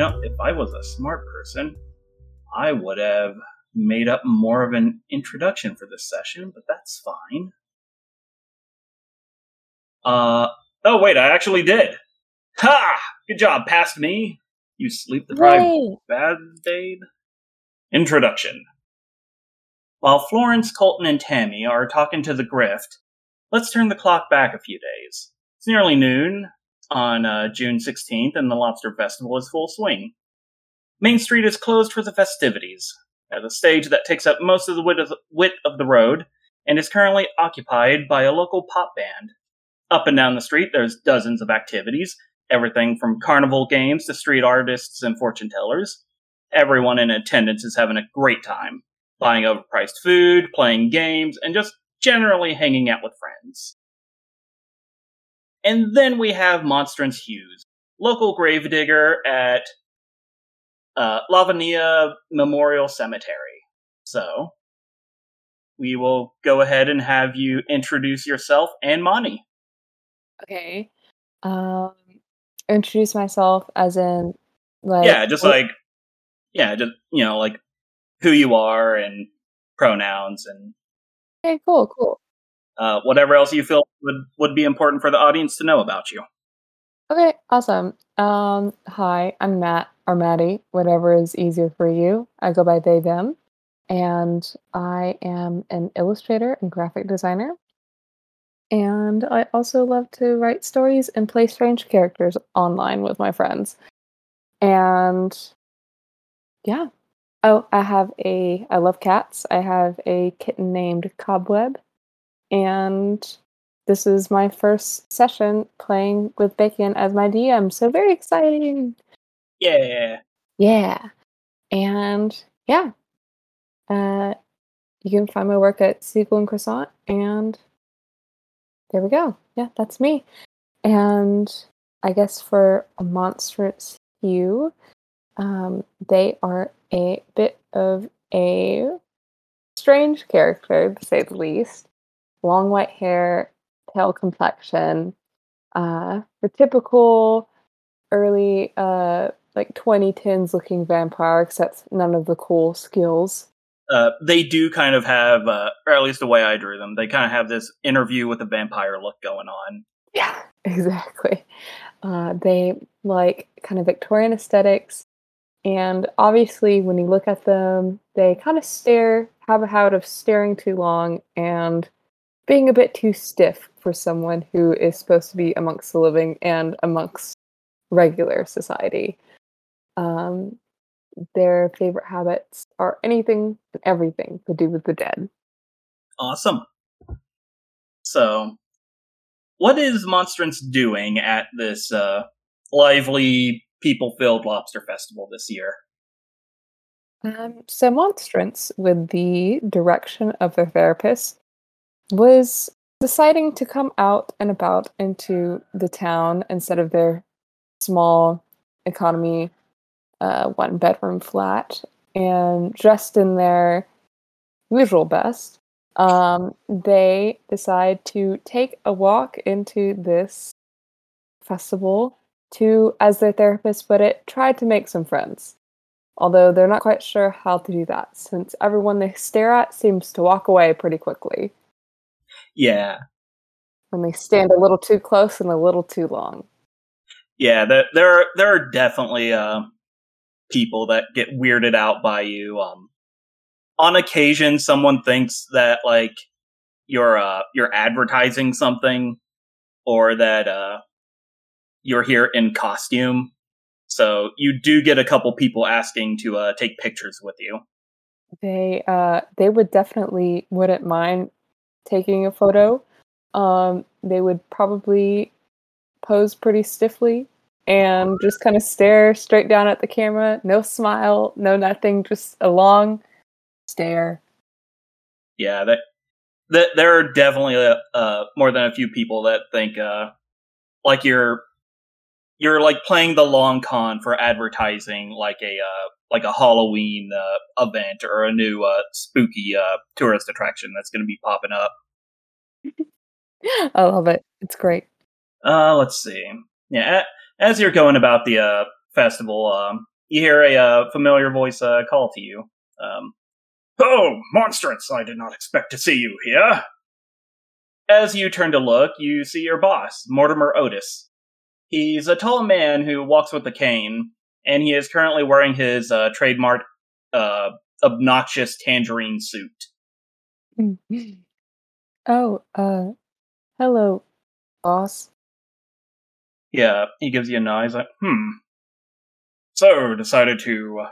You know, if I was a smart person, I would have made up more of an introduction for this session, but that's fine. Uh, oh wait, I actually did. Ha! Good job, past me. You sleep deprived Yay! band-aid. Introduction. While Florence, Colton, and Tammy are talking to the grift, let's turn the clock back a few days. It's nearly noon on uh, June 16th, and the Lobster Festival is full swing. Main Street is closed for the festivities, at a stage that takes up most of the width of the road and is currently occupied by a local pop band. Up and down the street, there's dozens of activities, everything from carnival games to street artists and fortune tellers. Everyone in attendance is having a great time, buying overpriced food, playing games, and just generally hanging out with friends. And then we have Monstrance Hughes, local gravedigger at uh, Lavinia Memorial Cemetery. So, we will go ahead and have you introduce yourself and Moni. Okay. Um, introduce myself as in like yeah, just like, yeah, just, you know, like who you are and pronouns and okay, cool, cool. Uh, whatever else you feel would, would be important for the audience to know about you. Okay, awesome. Um, hi, I'm Matt or Maddie, whatever is easier for you. I go by they them, and I am an illustrator and graphic designer. And I also love to write stories and play strange characters online with my friends. And yeah. Oh, I have a I love cats. I have a kitten named Cobweb. And this is my first session playing with Bacon as my DM. So very exciting. Yeah. Yeah. And yeah. Uh you can find my work at Sequel and Croissant and there we go. Yeah, that's me. And I guess for a monstrous hue, um, they are a bit of a strange character, to say the least. Long white hair, pale complexion, uh, the typical early uh, like 2010s looking vampire, except none of the cool skills. Uh, they do kind of have, uh, or at least the way I drew them, they kind of have this interview with a vampire look going on. Yeah, exactly. Uh, they like kind of Victorian aesthetics, and obviously, when you look at them, they kind of stare, have a habit of staring too long and being a bit too stiff for someone who is supposed to be amongst the living and amongst regular society. Um, their favorite habits are anything and everything to do with the dead. Awesome. So, what is Monstrance doing at this uh, lively, people filled lobster festival this year? Um, so Monstrance, with the direction of their therapist, was deciding to come out and about into the town instead of their small economy uh, one bedroom flat. And dressed in their usual best, um, they decide to take a walk into this festival to, as their therapist put it, try to make some friends although they're not quite sure how to do that since everyone they stare at seems to walk away pretty quickly Yeah, when they stand a little too close and a little too long. yeah. There, there are there are definitely uh, people that get weirded out by you. Um, on occasion, someone thinks that like you're uh, you're advertising something, or that uh, you're here in costume. So you do get a couple people asking to uh, take pictures with you. They uh they would definitely wouldn't mind taking a photo. Um they would probably pose pretty stiffly and just kind of stare straight down at the camera, no smile, no nothing, just a long stare. Yeah, that, that there are definitely uh, more than a few people that think uh, like you're you're like playing the long con for advertising like a uh, like a Halloween uh, event or a new uh, spooky uh, tourist attraction that's going to be popping up. I love it. It's great. Uh, let's see. Yeah, a- as you're going about the uh, festival, um, you hear a uh, familiar voice uh, call to you. Um, oh, monstrance! I did not expect to see you here. As you turn to look, you see your boss, Mortimer Otis. He's a tall man who walks with a cane, and he is currently wearing his uh, trademark uh, obnoxious tangerine suit. oh, uh, hello, boss. Yeah, he gives you a nod. He's like, hmm. So, decided to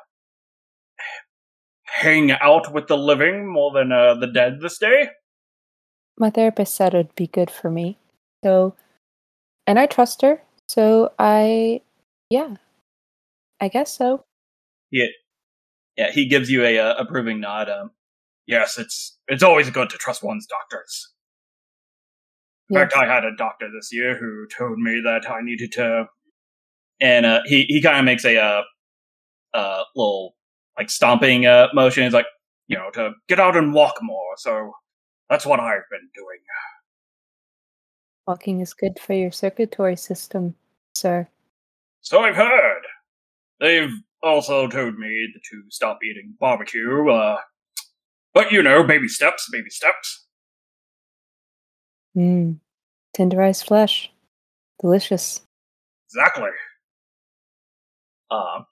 hang out with the living more than uh, the dead this day? My therapist said it'd be good for me. So, and I trust her. So I, yeah, I guess so. Yeah, yeah. He gives you a, a uh, approving nod. Um, yes, it's it's always good to trust one's doctors. In yes. fact, I had a doctor this year who told me that I needed to, and uh, he he kind of makes a uh, uh, little like stomping uh, motion. He's like, you know, to get out and walk more. So that's what I've been doing. Walking is good for your circulatory system, sir. So I've heard. They've also told me to stop eating barbecue, uh, but you know, baby steps, baby steps. Mmm. Tenderized flesh. Delicious. Exactly. Um,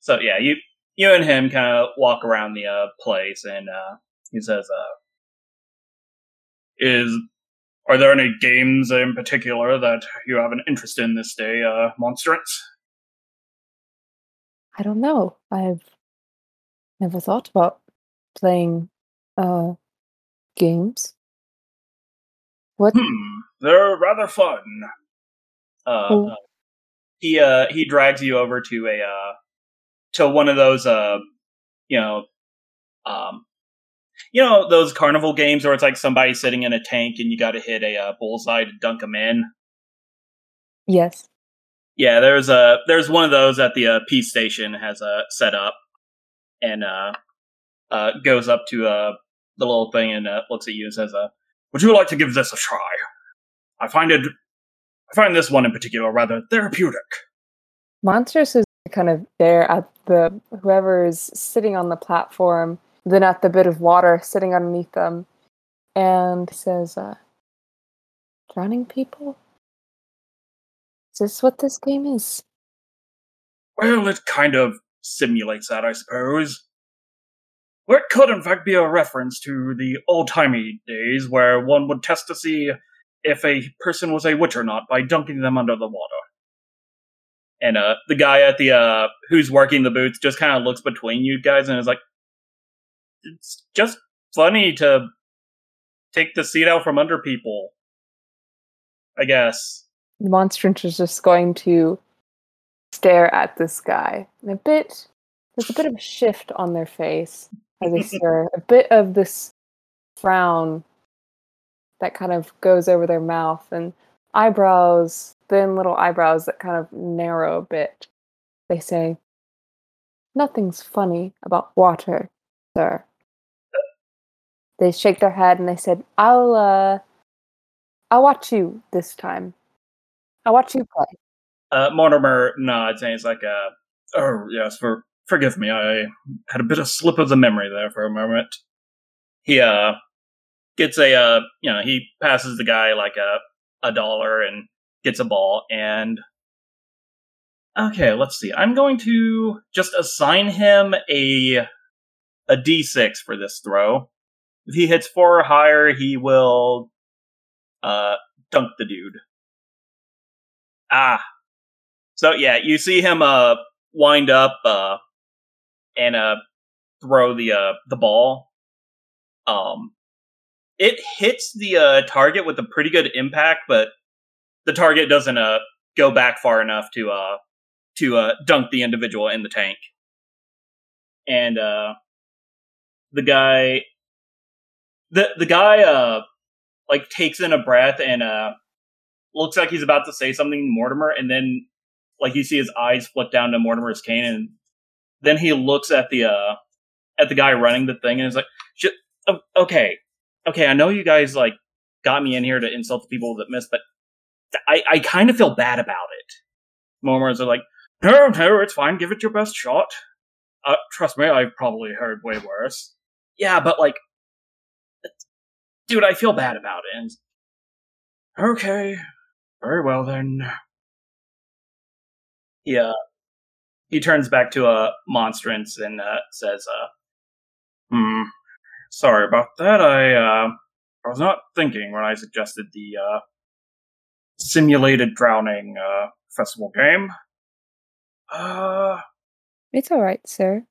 so yeah, you you and him kind of walk around the uh, place, and uh, he says, uh, "Is are there any games in particular that you have an interest in this day, uh, Monstrance? I don't know. I've never thought about playing uh games. What? Hmm, they're rather fun. Uh, oh. he uh he drags you over to a uh to one of those uh you know um you know those carnival games where it's like somebody sitting in a tank and you got to hit a uh, bullseye to dunk them in. Yes. Yeah, there's a there's one of those at the uh, Peace Station has a uh, set up, and uh, uh, goes up to uh, the little thing and uh, looks at you and says, uh, "Would you like to give this a try? I find it, I find this one in particular rather therapeutic." Monstrance is kind of there at the whoever is sitting on the platform then at the bit of water sitting underneath them and says, uh, Drowning people? Is this what this game is? Well, it kind of simulates that, I suppose. Or it could, in fact, be a reference to the old timey days where one would test to see if a person was a witch or not by dunking them under the water. And uh, the guy at the uh, who's working the booth just kind of looks between you guys and is like, it's just funny to take the seat out from under people. I guess. The monstrance is just going to stare at this guy. And a bit there's a bit of a shift on their face as they stare. a bit of this frown that kind of goes over their mouth and eyebrows, thin little eyebrows that kind of narrow a bit. They say, Nothing's funny about water, sir. They shake their head and they said, "I'll uh, I'll watch you this time. I'll watch you play." Uh, Mortimer nods and he's like, uh, "Oh yes, for forgive me, I had a bit of slip of the memory there for a moment." He uh gets a uh, you know, he passes the guy like a a dollar and gets a ball and Okay, let's see. I'm going to just assign him a a d6 for this throw. If he hits four or higher, he will uh, dunk the dude. Ah. So yeah, you see him uh wind up uh and uh throw the uh the ball. Um it hits the uh target with a pretty good impact, but the target doesn't uh go back far enough to uh to uh dunk the individual in the tank. And uh the guy the the guy uh like takes in a breath and uh looks like he's about to say something to Mortimer, and then like you see his eyes flick down to Mortimer's cane, and then he looks at the uh at the guy running the thing, and is like, "Okay, okay, I know you guys like got me in here to insult the people that missed, but I I kind of feel bad about it." Mortimer's are like, No, no, it's fine. Give it your best shot. Uh, trust me, I've probably heard way worse. Yeah, but like, dude, I feel bad about it. And okay, very well then. Yeah, he turns back to a monstrance and uh, says, uh, "Hmm, sorry about that. I uh, I was not thinking when I suggested the uh, simulated drowning uh, festival game. Uh, It's all right, sir.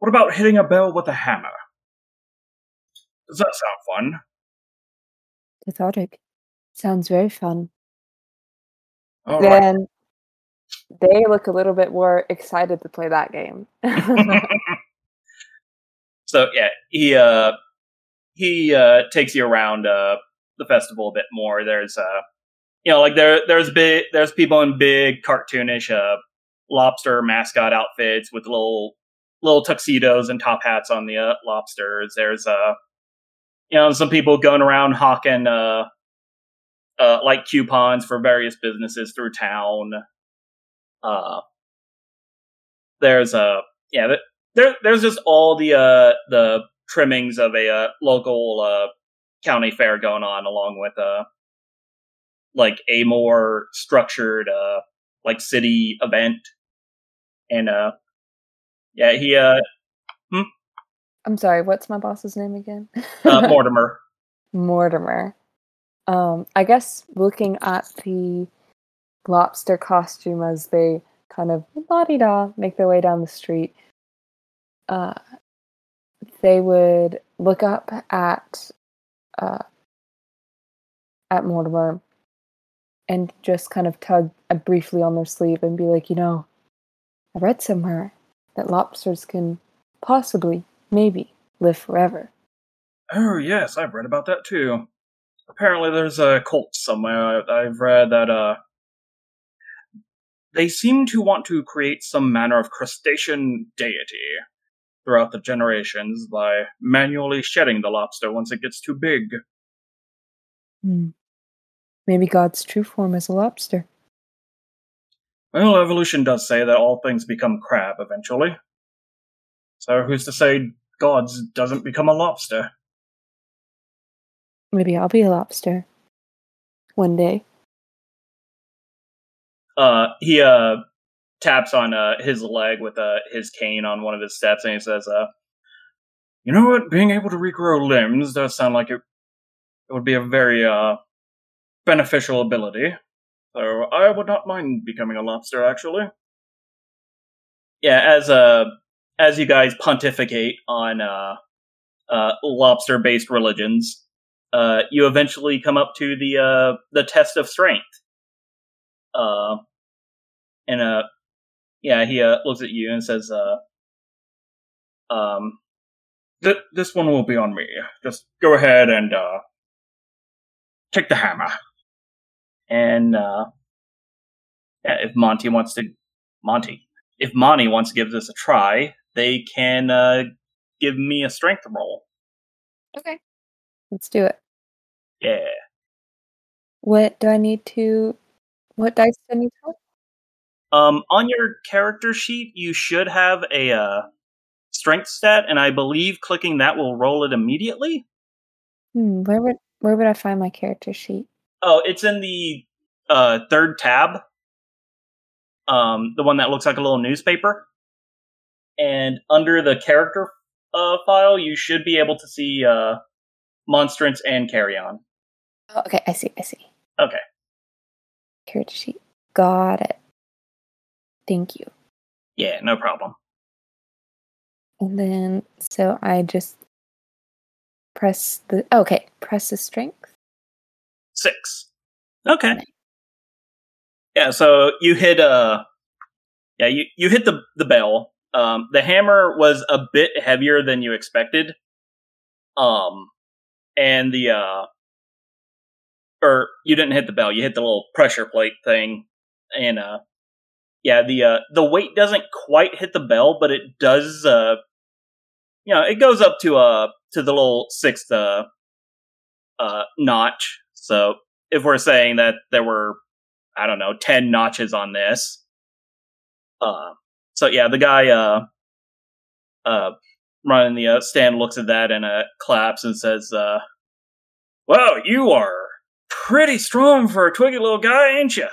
what about hitting a bell with a hammer? Does that sound fun? Cathartic. Sounds very fun. All right. then they look a little bit more excited to play that game. so yeah, he uh he uh takes you around uh the festival a bit more. There's uh you know like there there's big there's people in big cartoonish uh lobster mascot outfits with little little tuxedos and top hats on the uh, lobsters. There's uh you know some people going around hawking uh uh like coupons for various businesses through town. Uh there's uh yeah, there there's just all the uh the trimmings of a uh, local uh county fair going on along with uh like a more structured uh like city event and uh yeah he uh I'm sorry, what's my boss's name again? uh mortimer Mortimer. Um, I guess looking at the lobster costume as they kind of la di da make their way down the street, uh, they would look up at uh, at Mortimer and just kind of tug uh, briefly on their sleeve and be like, you know, I read somewhere that lobsters can possibly, maybe, live forever. oh yes i've read about that too apparently there's a cult somewhere i've read that uh they seem to want to create some manner of crustacean deity throughout the generations by manually shedding the lobster once it gets too big Hmm. Maybe God's true form is a lobster. Well, evolution does say that all things become crab eventually. So who's to say gods doesn't become a lobster? Maybe I'll be a lobster one day. Uh, he uh taps on uh his leg with uh his cane on one of his steps, and he says, "Uh, you know what? Being able to regrow limbs does sound like it. It would be a very uh beneficial ability. So I would not mind becoming a lobster, actually. Yeah, as uh as you guys pontificate on uh uh lobster based religions, uh you eventually come up to the uh the test of strength. Uh and uh yeah, he uh looks at you and says um th- this one will be on me. Just go ahead and take the hammer. And yeah, if Monty wants to Monty. If Monty wants to give this a try, they can uh give me a strength roll. Okay. Let's do it. Yeah. What do I need to? What dice do I need to? Um on your character sheet you should have a uh strength stat and I believe clicking that will roll it immediately. Hmm, where would where would I find my character sheet? Oh, it's in the uh, third tab. Um, the one that looks like a little newspaper. And under the character uh, file, you should be able to see uh, Monstrance and Carry On. Oh, okay, I see. I see. Okay. Character sheet. Got it. Thank you. Yeah, no problem. And then so I just press the okay, press the strength. Six. Okay. Yeah, so you hit uh yeah, you, you hit the the bell. Um the hammer was a bit heavier than you expected. Um and the uh or you didn't hit the bell, you hit the little pressure plate thing and uh yeah, the uh the weight doesn't quite hit the bell, but it does uh you know, it goes up to uh to the little sixth uh uh notch. So if we're saying that there were I don't know, 10 notches on this, Uh, so yeah, the guy uh, uh, running the uh, stand looks at that and uh, claps and says, uh, "Well, you are pretty strong for a twiggy little guy, ain't you?"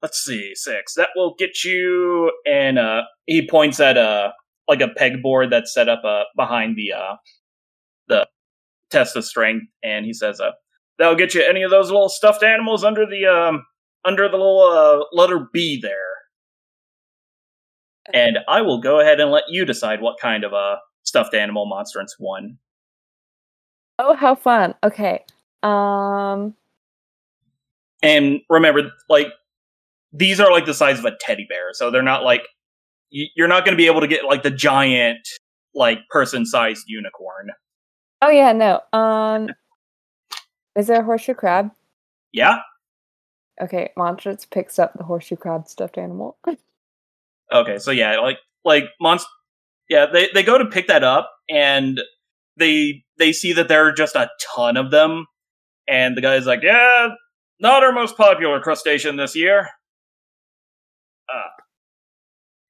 Let's see, six. That will get you. And uh, he points at uh, like a pegboard that's set up uh, behind the uh, the test of strength, and he says, uh, "That'll get you any of those little stuffed animals under the um, under the little uh, letter B there." And I will go ahead and let you decide what kind of a stuffed animal monstrance won. Oh, how fun! Okay. Um. And remember, like these are like the size of a teddy bear, so they're not like you're not going to be able to get like the giant, like person-sized unicorn. Oh yeah, no. Um, is there a horseshoe crab? Yeah. Okay, Monstrance picks up the horseshoe crab stuffed animal. okay, so yeah, like like monst, yeah, they they go to pick that up and they they see that there are just a ton of them, and the guy's like, yeah, not our most popular crustacean this year. Uh,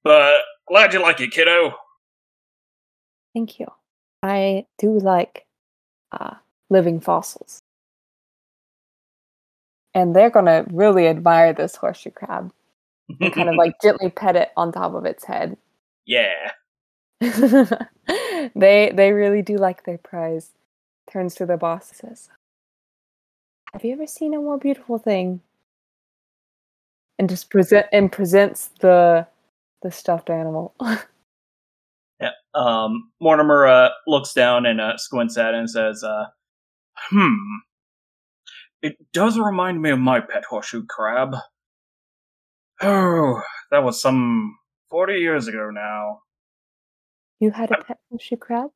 but glad you like it, kiddo. Thank you. I do like uh, living fossils. And they're to really admire this horseshoe crab and kind of like gently pet it on top of its head. Yeah. they they really do like their prize. Turns to the boss and says, Have you ever seen a more beautiful thing? And just present and presents the the stuffed animal. Yeah. Um, Mortimer uh, looks down and uh, squints at it and says, uh, "Hmm, it does remind me of my pet horseshoe crab. Oh, that was some forty years ago now." You had a pet horseshoe crab?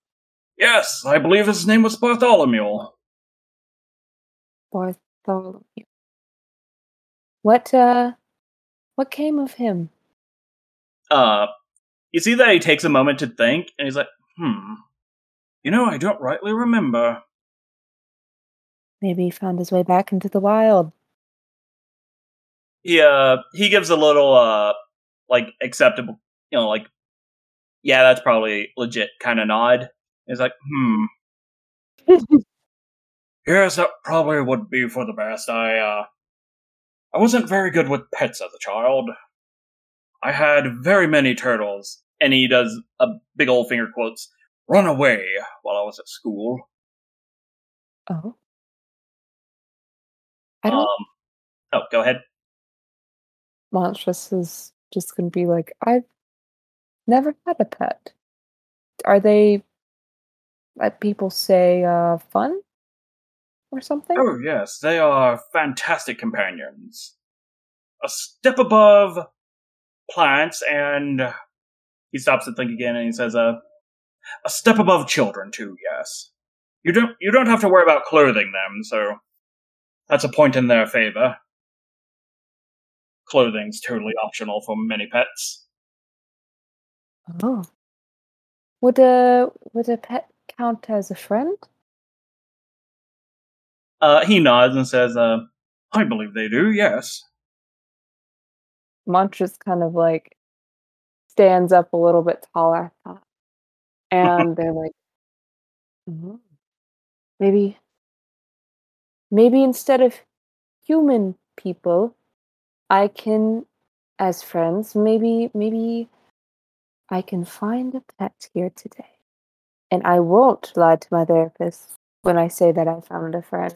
Yes, I believe his name was Bartholomew. Bartholomew. What uh what came of him? Uh you see that he takes a moment to think, and he's like, hmm, you know, I don't rightly remember. Maybe he found his way back into the wild. He, uh, he gives a little, uh, like, acceptable, you know, like, yeah, that's probably legit kind of nod. He's like, hmm. yes, that probably would be for the best. I, uh, I wasn't very good with pets as a child. I had very many turtles, and he does a big old finger quotes, run away while I was at school. Oh. I don't. Um, oh, go ahead. Monstrance is just going to be like, I've never had a pet. Are they, like people say, uh, fun or something? Oh, yes. They are fantastic companions. A step above plants and he stops to think again and he says, uh, a step above children too, yes. You don't you don't have to worry about clothing them, so that's a point in their favor. Clothing's totally optional for many pets. Oh. Would a would a pet count as a friend? Uh, he nods and says, uh, I believe they do, yes. Montra's kind of like stands up a little bit taller. And they're like, mm-hmm. maybe, maybe instead of human people, I can, as friends, maybe, maybe I can find a pet here today. And I won't lie to my therapist when I say that I found a friend.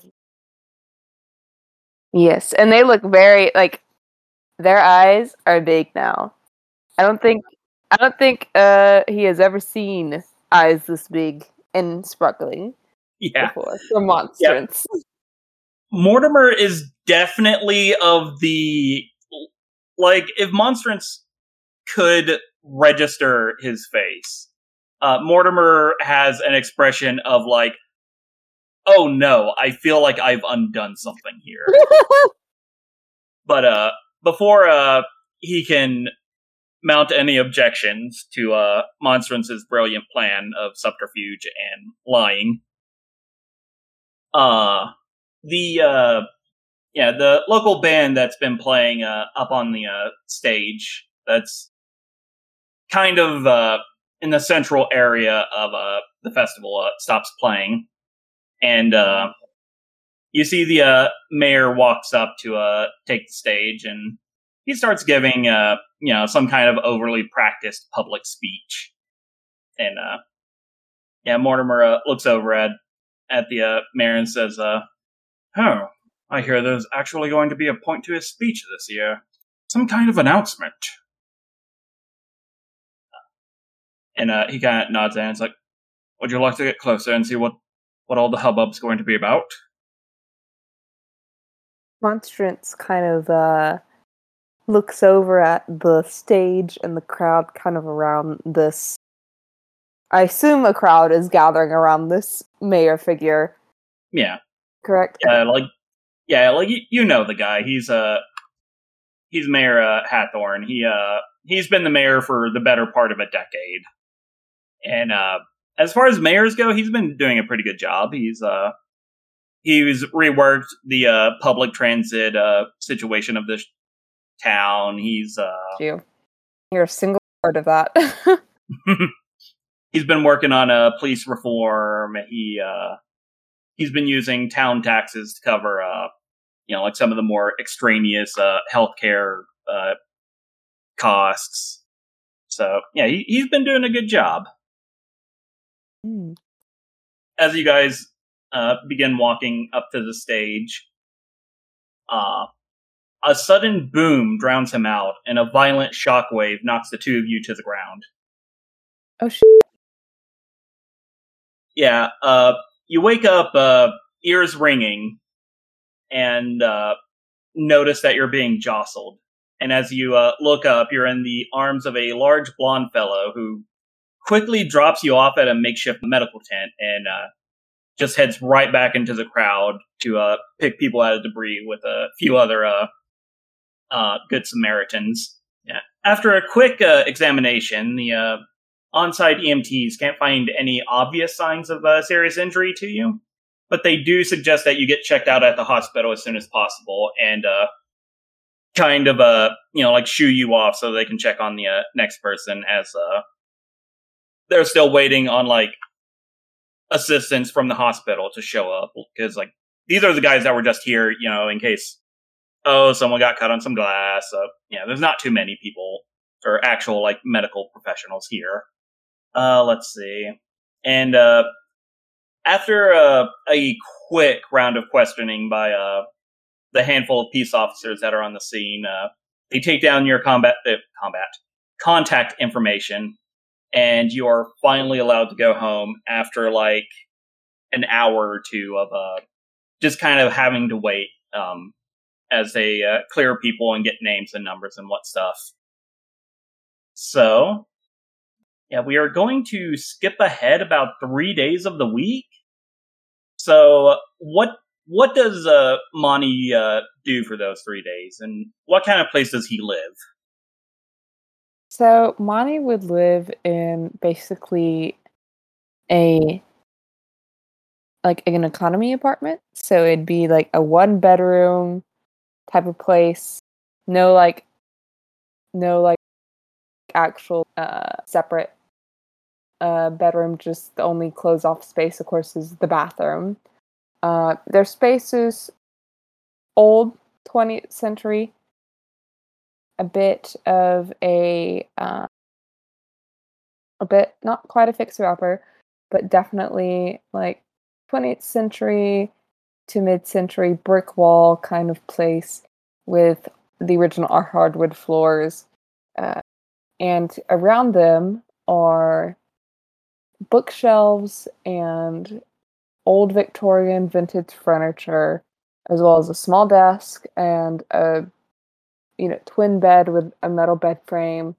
Yes, and they look very like their eyes are big now. I don't think I don't think uh, he has ever seen eyes this big and sparkling yeah. before for monstrance. Yep. Mortimer is definitely of the like if monstrance could register his face. Uh, Mortimer has an expression of like, "Oh no, I feel like I've undone something here." but uh, before uh, he can mount any objections to uh, Monstrance's brilliant plan of subterfuge and lying. Uh, the uh, yeah, the local band that's been playing uh, up on the uh, stage that's kind of uh, in the central area of uh, the festival uh, stops playing, and uh, you see the uh, mayor walks up to uh, take the stage, and he starts giving uh, you know some kind of overly practiced public speech, and uh, yeah, Mortimer uh, looks over at at the uh, mayor and says, uh, "Oh, I hear there's actually going to be a point to his speech this year, some kind of announcement." And uh, he kind of nods and it's like, "Would you like to get closer and see what what all the hubbub's going to be about?" Monstrance kind of uh, looks over at the stage and the crowd kind of around this. I assume a crowd is gathering around this mayor figure, Yeah, correct? yeah, like yeah, like you, you know the guy. He's uh he's Mayor uh, Hathorn. He uh he's been the mayor for the better part of a decade, and uh as far as mayors go, he's been doing a pretty good job. He's uh he's reworked the uh public transit uh situation of this town. He's uh You. You're a single part of that. he's been working on a police reform. He uh he's been using town taxes to cover uh you know like some of the more extraneous uh healthcare uh costs. So yeah, he, he's been doing a good job. Hmm. As you guys uh begin walking up to the stage, uh a sudden boom drowns him out, and a violent shockwave knocks the two of you to the ground. Oh shit! Yeah, uh, you wake up, uh, ears ringing, and uh, notice that you're being jostled. And as you uh, look up, you're in the arms of a large blonde fellow who quickly drops you off at a makeshift medical tent and uh, just heads right back into the crowd to uh, pick people out of debris with a few other uh, uh, good Samaritans. Yeah. After a quick uh, examination, the on-site EMTs can't find any obvious signs of uh, serious injury to you, but they do suggest that you get checked out at the hospital as soon as possible and uh, kind of uh, you know like shoo you off so they can check on the uh, next person as uh, they're still waiting on like assistance from the hospital to show up because like these are the guys that were just here, you know, in case oh someone got cut on some glass. So yeah, there's not too many people or actual like medical professionals here. Uh, let's see. And uh, after uh, a quick round of questioning by uh, the handful of peace officers that are on the scene, uh, they take down your combat uh, combat contact information, and you are finally allowed to go home after like an hour or two of uh, just kind of having to wait um, as they uh, clear people and get names and numbers and what stuff. So, yeah, we are going to skip ahead about three days of the week. So, what what does uh, Monty uh, do for those three days, and what kind of place does he live? So Monty would live in basically a like an economy apartment. So it'd be like a one bedroom type of place. No like no like actual uh separate uh bedroom, just the only closed off space of course is the bathroom. Uh their space is old 20th century a bit of a uh, a bit not quite a fixer upper, but definitely like 20th century to mid century brick wall kind of place with the original hardwood floors. Uh, and around them are bookshelves and old Victorian vintage furniture, as well as a small desk and a you know twin bed with a metal bed frame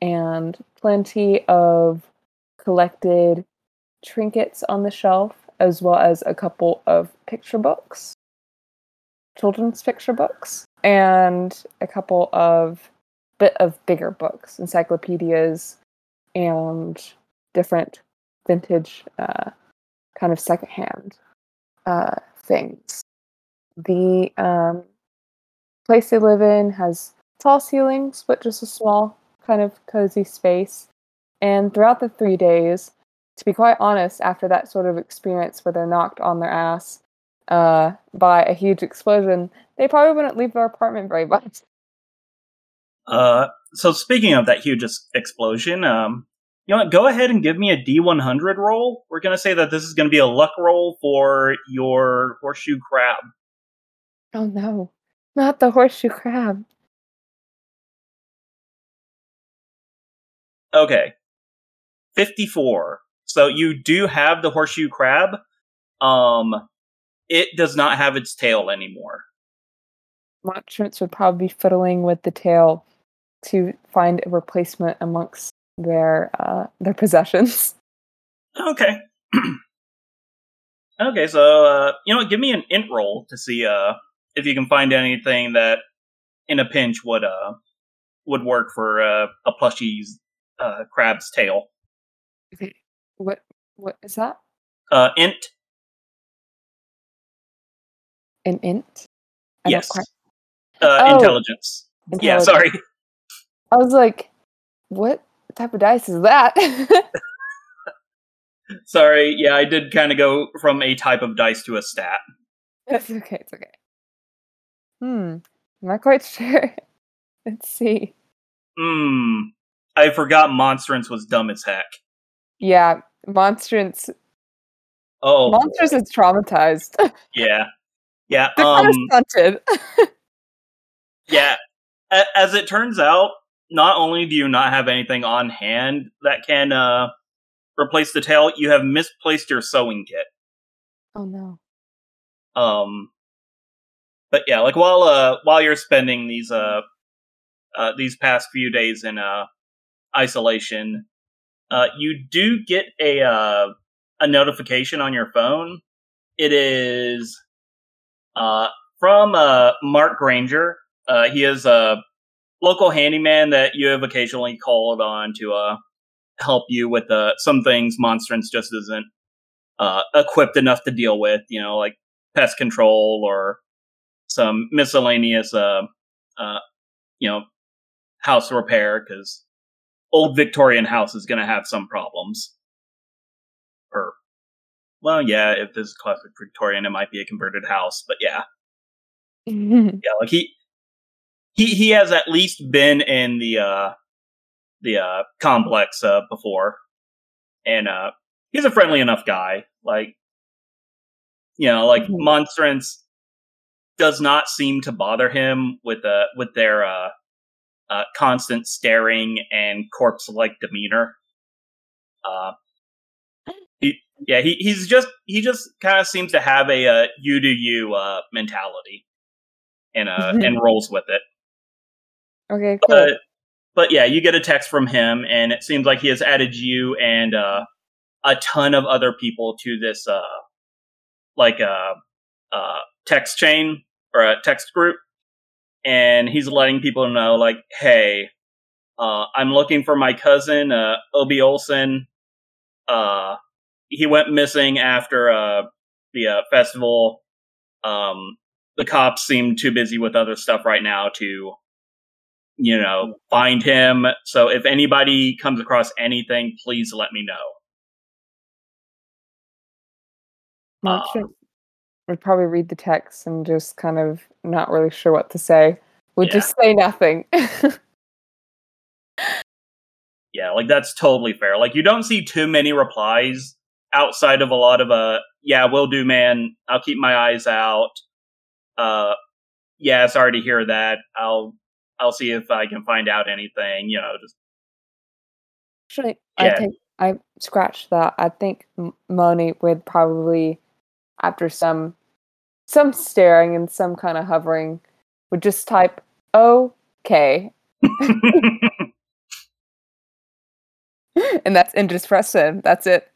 and plenty of collected trinkets on the shelf as well as a couple of picture books children's picture books and a couple of bit of bigger books encyclopedias and different vintage uh, kind of secondhand uh, things the um, place they live in has tall ceilings, but just a small kind of cozy space. And throughout the three days, to be quite honest, after that sort of experience where they're knocked on their ass uh, by a huge explosion, they probably wouldn't leave their apartment very much. Uh, so speaking of that huge explosion, um, you know what? Go ahead and give me a D100 roll. We're gonna say that this is gonna be a luck roll for your horseshoe crab. Oh no, not the horseshoe crab. Okay, fifty-four. So you do have the horseshoe crab. Um, it does not have its tail anymore. Monstrance would probably be fiddling with the tail to find a replacement amongst their uh, their possessions. Okay. okay, so uh, you know what? Give me an int roll to see uh, if you can find anything that, in a pinch, would uh would work for uh, a plushie's uh, crab's tail. Okay. What what is that? Uh, int. An int? I Yes. quite- Uh, Oh. intelligence. Yeah, sorry. I was like, what type of dice is that? Sorry. Yeah, I did kind of go from a type of dice to a stat. it's okay. It's okay. Hmm. I'm Not quite sure. Let's see. Hmm. I forgot Monstrance was dumb as heck. Yeah, Monstrance. Oh, Monstrance is traumatized. yeah. Yeah. They're Um. kind of stunted. Yeah. As it turns out, not only do you not have anything on hand that can uh, replace the tail, you have misplaced your sewing kit. oh no. Um, but yeah, like while uh while you're spending these uh, uh these past few days in uh isolation, uh you do get a uh a notification on your phone. It is uh from uh Mark Granger. Uh he is a local handyman that you have occasionally called on to uh help you with uh some things Monstrance just isn't uh equipped enough to deal with, you know, like pest control or some miscellaneous uh uh you know house repair because old victorian house is going to have some problems. Or well yeah if this is classic victorian it might be a converted house but yeah. Yeah like he he he has at least been in the uh the uh complex uh before. And uh he's a friendly enough guy. Like you know like Mhm. monstrance does not seem to bother him with uh with their uh uh constant staring and corpse like demeanor. Uh he, yeah he he's just he just kind of seems to have a uh you do you uh mentality and uh and rolls with it okay, cool. but but yeah, you get a text from him, and it seems like he has added you and uh, a ton of other people to this uh, like a uh, uh, text chain or a text group, and he's letting people know like, hey, uh, I'm looking for my cousin uh, Obi Olson. Uh, he went missing after uh, the festival. Um, the cops seem too busy with other stuff right now to you know, find him. So if anybody comes across anything, please let me know. Monstrance would probably read the text and just kind of not really sure what to say. Would Yeah. just say nothing. Yeah, like that's totally fair. Like you don't see too many replies outside of a lot of uh yeah, will do man. I'll keep my eyes out. Uh yeah, sorry to hear that. I'll I'll see if I can find out anything, you know, just Actually, Yeah. I think I scratched that. I think Moni would probably, after some some staring and some kind of hovering, would just type "okay," and that's indiscretion. That's it.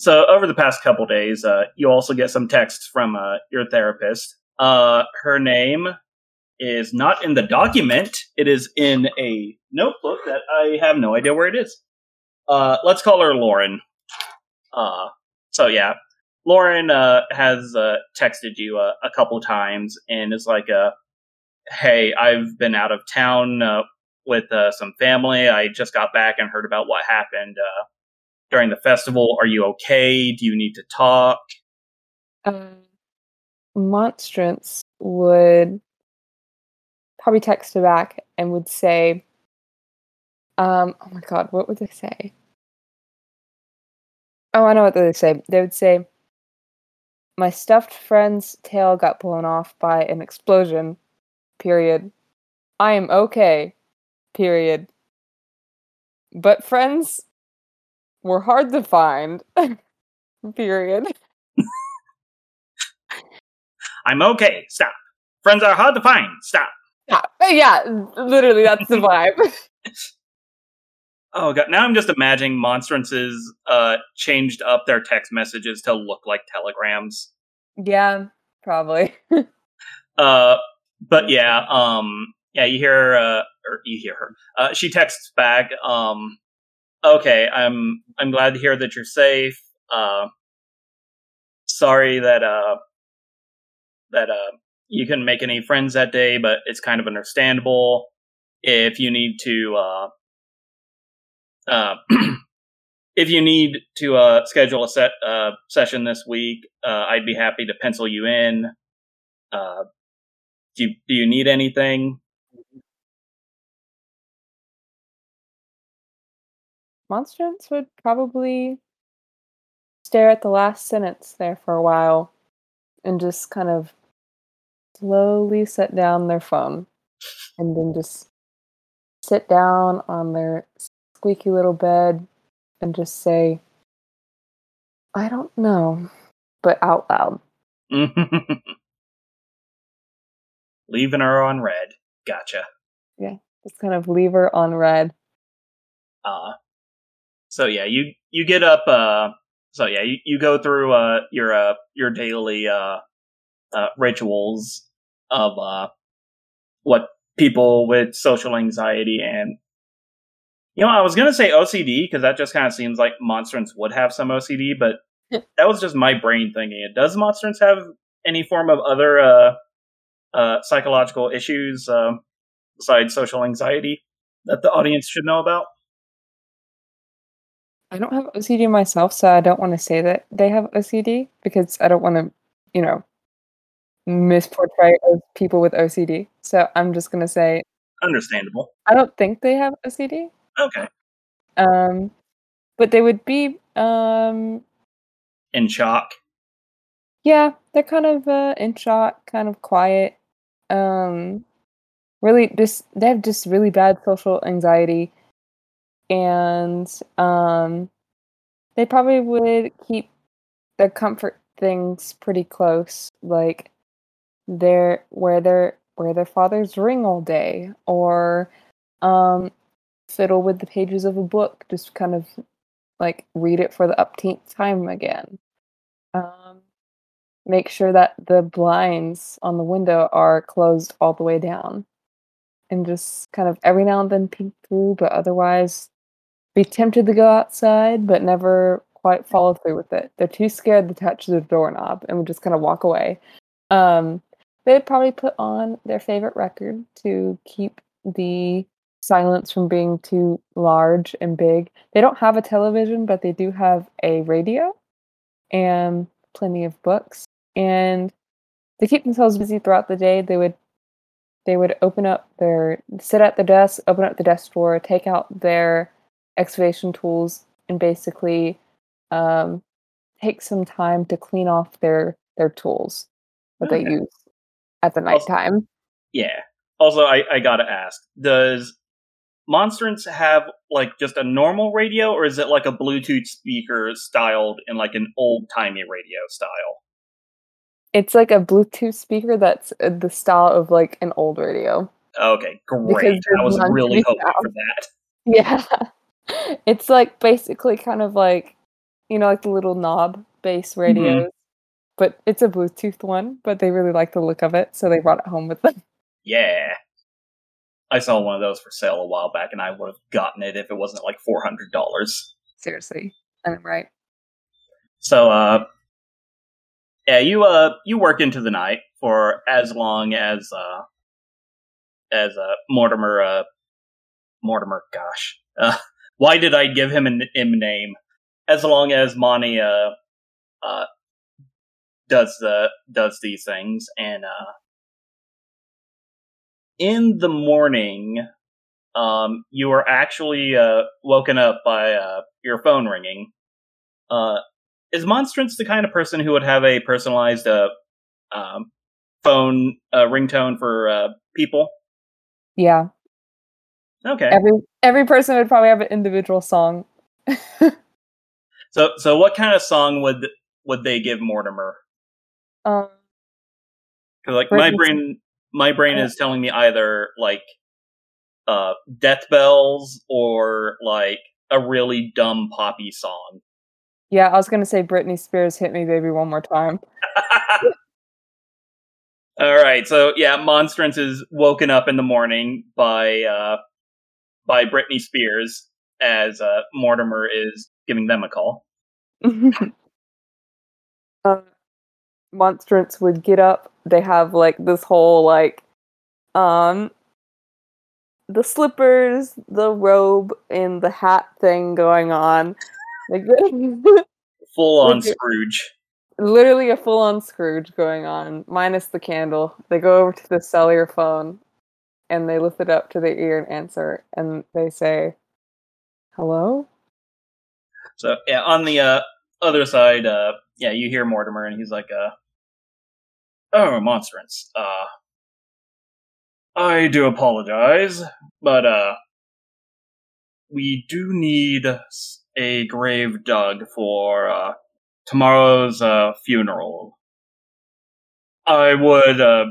So over the past couple days, uh, you also get some texts from uh, your therapist. Uh, her name is not in the document; it is in a notebook that I have no idea where it is. Uh, let's call her Lauren. Uh, so yeah, Lauren uh, has uh, texted you a, a couple times and is like, uh, hey, I've been out of town uh, with uh, some family. I just got back and heard about what happened uh, during the festival. Are you okay? Do you need to talk? Um, Monstrance would probably text her back and would say, um, oh my god, what would they say? Oh, I know what they would say. They would say, my stuffed friend's tail got blown off by an explosion. Period. I am okay. Period. But friends were hard to find. period. I'm okay. Stop. Friends are hard to find. Stop. Yeah, yeah, literally, that's the vibe. Oh god! Now I'm just imagining monstrances uh, changed up their text messages to look like telegrams. yeah, probably. Uh, but yeah, um, yeah, you hear, uh, or you hear her. Uh, she texts back. Um, okay, I'm I'm glad to hear that you're safe. Uh, sorry that uh that uh you couldn't make any friends that day, but it's kind of understandable. If you need to uh uh if you need to uh schedule a set uh session this week, uh I'd be happy to pencil you in. Uh do you, do you need anything? Monstrance would probably stare at the last sentence there for a while and just kind of slowly set down their phone and then just sit down on their squeaky little bed and just say, I don't know, but out loud. Leaving her on red. Gotcha. Yeah, just kind of leave her on red. Uh so yeah, you you get up uh so yeah, you, you go through uh your uh your daily uh uh rituals of uh what people with social anxiety and you know, I was gonna say OCD because that just kind of seems like monstrance would have some OCD, but that was just my brain thinking it. Does monstrance have any form of other uh uh psychological issues um besides social anxiety that the audience should know about? I don't have OCD myself, so I don't want to say that they have OCD because I don't want to, you know, misportray of people with OCD. So I'm just gonna say Understandable. I don't think they have OCD. Okay. Um, but they would be, um, In shock. yeah, they're kind of uh, in shock, kind of quiet. Um, really, just they have just really bad social anxiety, and um, they probably would keep their comfort things pretty close, like their where their where their father's ring all day, or um, fiddle with the pages of a book, just kind of like read it for the upteenth time again. Um, make sure that the blinds on the window are closed all the way down. And just kind of every now and then peek through, but otherwise be tempted to go outside, but never quite follow through with it. They're too scared to touch the doorknob and would just kind of walk away. Um, they'd probably put on their favorite record to keep the silence from being too large and big. They don't have a television, but they do have a radio and plenty of books. And to keep themselves busy throughout the day, they would they would open up their sit at the desk, open up the desk drawer, take out their excavation tools, and basically um, take some time to clean off their their tools that they use at the Also- nighttime. Yeah. Also, I, I gotta ask: Does Monstrance have like just a normal radio, or is it like a Bluetooth speaker styled in like an old timey radio style? It's like a Bluetooth speaker that's uh, the style of like an old radio. Okay, Because great. I was really hoping found. for that. Yeah. It's like basically kind of like you know, like the little knob base radios. But it's a Bluetooth one, but they really like the look of it, so they brought it home with them. Yeah. I saw one of those for sale a while back, and I would have gotten it if it wasn't like four hundred dollars. Seriously. I'm right. So, uh, yeah, you uh, you work into the night for as long as uh, as uh, Mortimer. Uh, Mortimer, gosh, uh, why did I give him an M name? As long as Monty uh, uh, does the does these things, and uh, in the morning, um, you are actually uh, woken up by uh, your phone ringing. Uh, is Monstrance the kind of person who would have a personalized uh, um, phone uh, ringtone for uh, people? Yeah. Okay. Every every person would probably have an individual song. so so what kind of song would would they give Mortimer? Um, Because like my brain my brain is telling me either like uh death bells or like a really dumb poppy song. yeah, I was gonna say Britney Spears "Hit Me, Baby, One More Time." All right, so yeah, Monstrance is woken up in the morning by uh by Britney Spears as uh Mortimer is giving them a call. uh, Monstrance would get up. They have like this whole like, um, the slippers, the robe, and the hat thing going on. Like Full on Scrooge. literally a full on Scrooge going on, minus the candle. They go over to the cellular phone and they lift it up to their ear and answer, and they say, "Hello." So yeah, on the uh, other side, uh, yeah, you hear Mortimer, and he's like, uh, "Oh, monstrance. Uh, I do apologize, but uh, we do need a grave dug for uh, tomorrow's uh, funeral. I would, uh,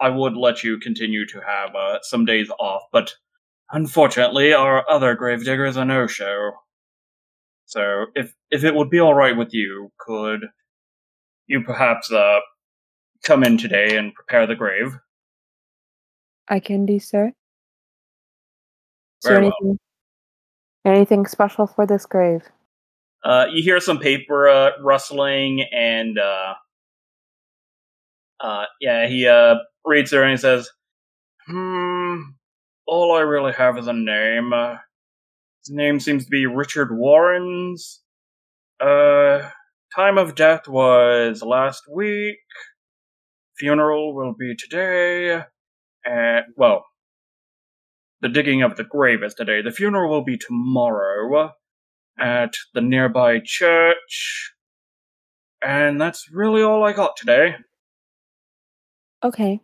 I would let you continue to have uh, some days off, but unfortunately, our other gravediggers are no show." So if if it would be all right with you, could you perhaps uh come in today and prepare the grave? I can do, sir. Is Very there well. anything, anything special for this grave? Uh, you hear some paper uh, rustling, and uh, uh, yeah, he uh reads her and he says, "Hmm, all I really have is a name. His name seems to be Richard Warren's. Uh, time of death was last week. Funeral will be today. And well, the digging of the grave is today. The funeral will be tomorrow." at the nearby church. And that's really all I got today. Okay,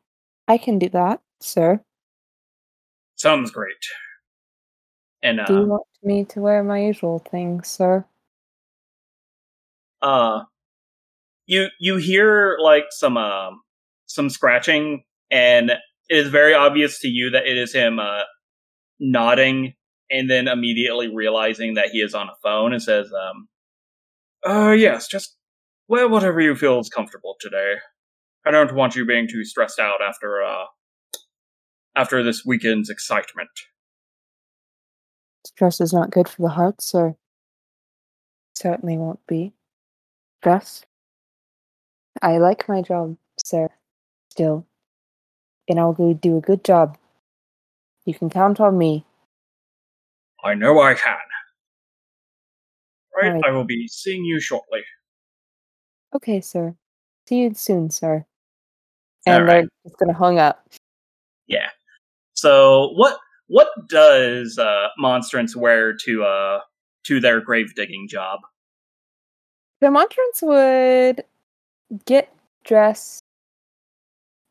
I can do that, sir. Sounds great. And Do you uh, want me to wear my usual things, sir? uh you you hear like some um some scratching and it is very obvious to you that it is him uh nodding and then immediately realizing that he is on a phone and says um uh yes just wear whatever you feel is comfortable today i don't want you being too stressed out after uh after this weekend's excitement Stress is not good for the heart, sir. Certainly won't be. Stress? I like my job, sir. Still. And I'll go do a good job. You can count on me. i know i can right Alright. i will be seeing you shortly Okay, sir. See you soon, sir. And Alright. they're just gonna hung up. Yeah. So what what does uh Monstrance wear to uh to their grave digging job? The Monstrance would get dressed.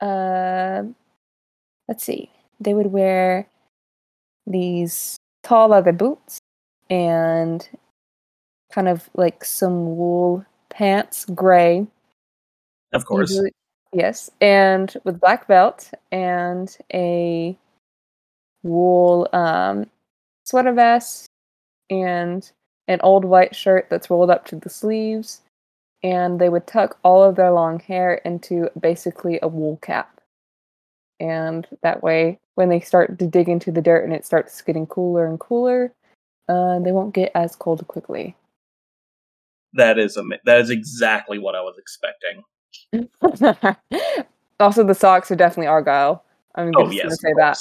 Uh, let's see. They would wear these tall leather boots and kind of like some wool pants, gray. Of course. Yes, and with black belt and a wool um, sweater vest and an old white shirt that's rolled up to the sleeves. And they would tuck all of their long hair into basically a wool cap. And that way, when they start to dig into the dirt and it starts getting cooler and cooler, uh, they won't get as cold quickly. That is ama- that is exactly what I was expecting. also, the socks are definitely Argyle. I'm Oh just yes, gonna say that.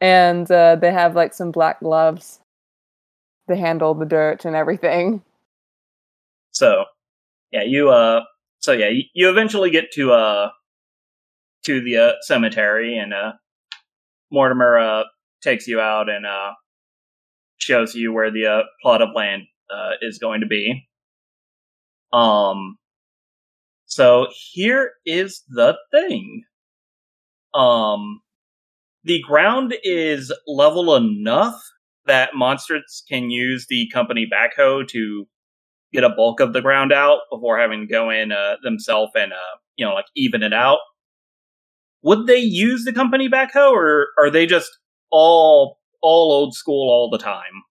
And uh, they have like some black gloves to handle the dirt and everything. So, yeah, you uh, so yeah, you, you eventually get to uh, to the uh, cemetery, and uh, Mortimer uh takes you out and uh shows you where the uh, plot of land uh is going to be. Um, so here is the thing. Um, the ground is level enough that Monstrance can use the company backhoe to get a bulk of the ground out before having to go in uh, themselves and uh, you know like even it out. Would they use the company backhoe, or are they just all all old school all the time?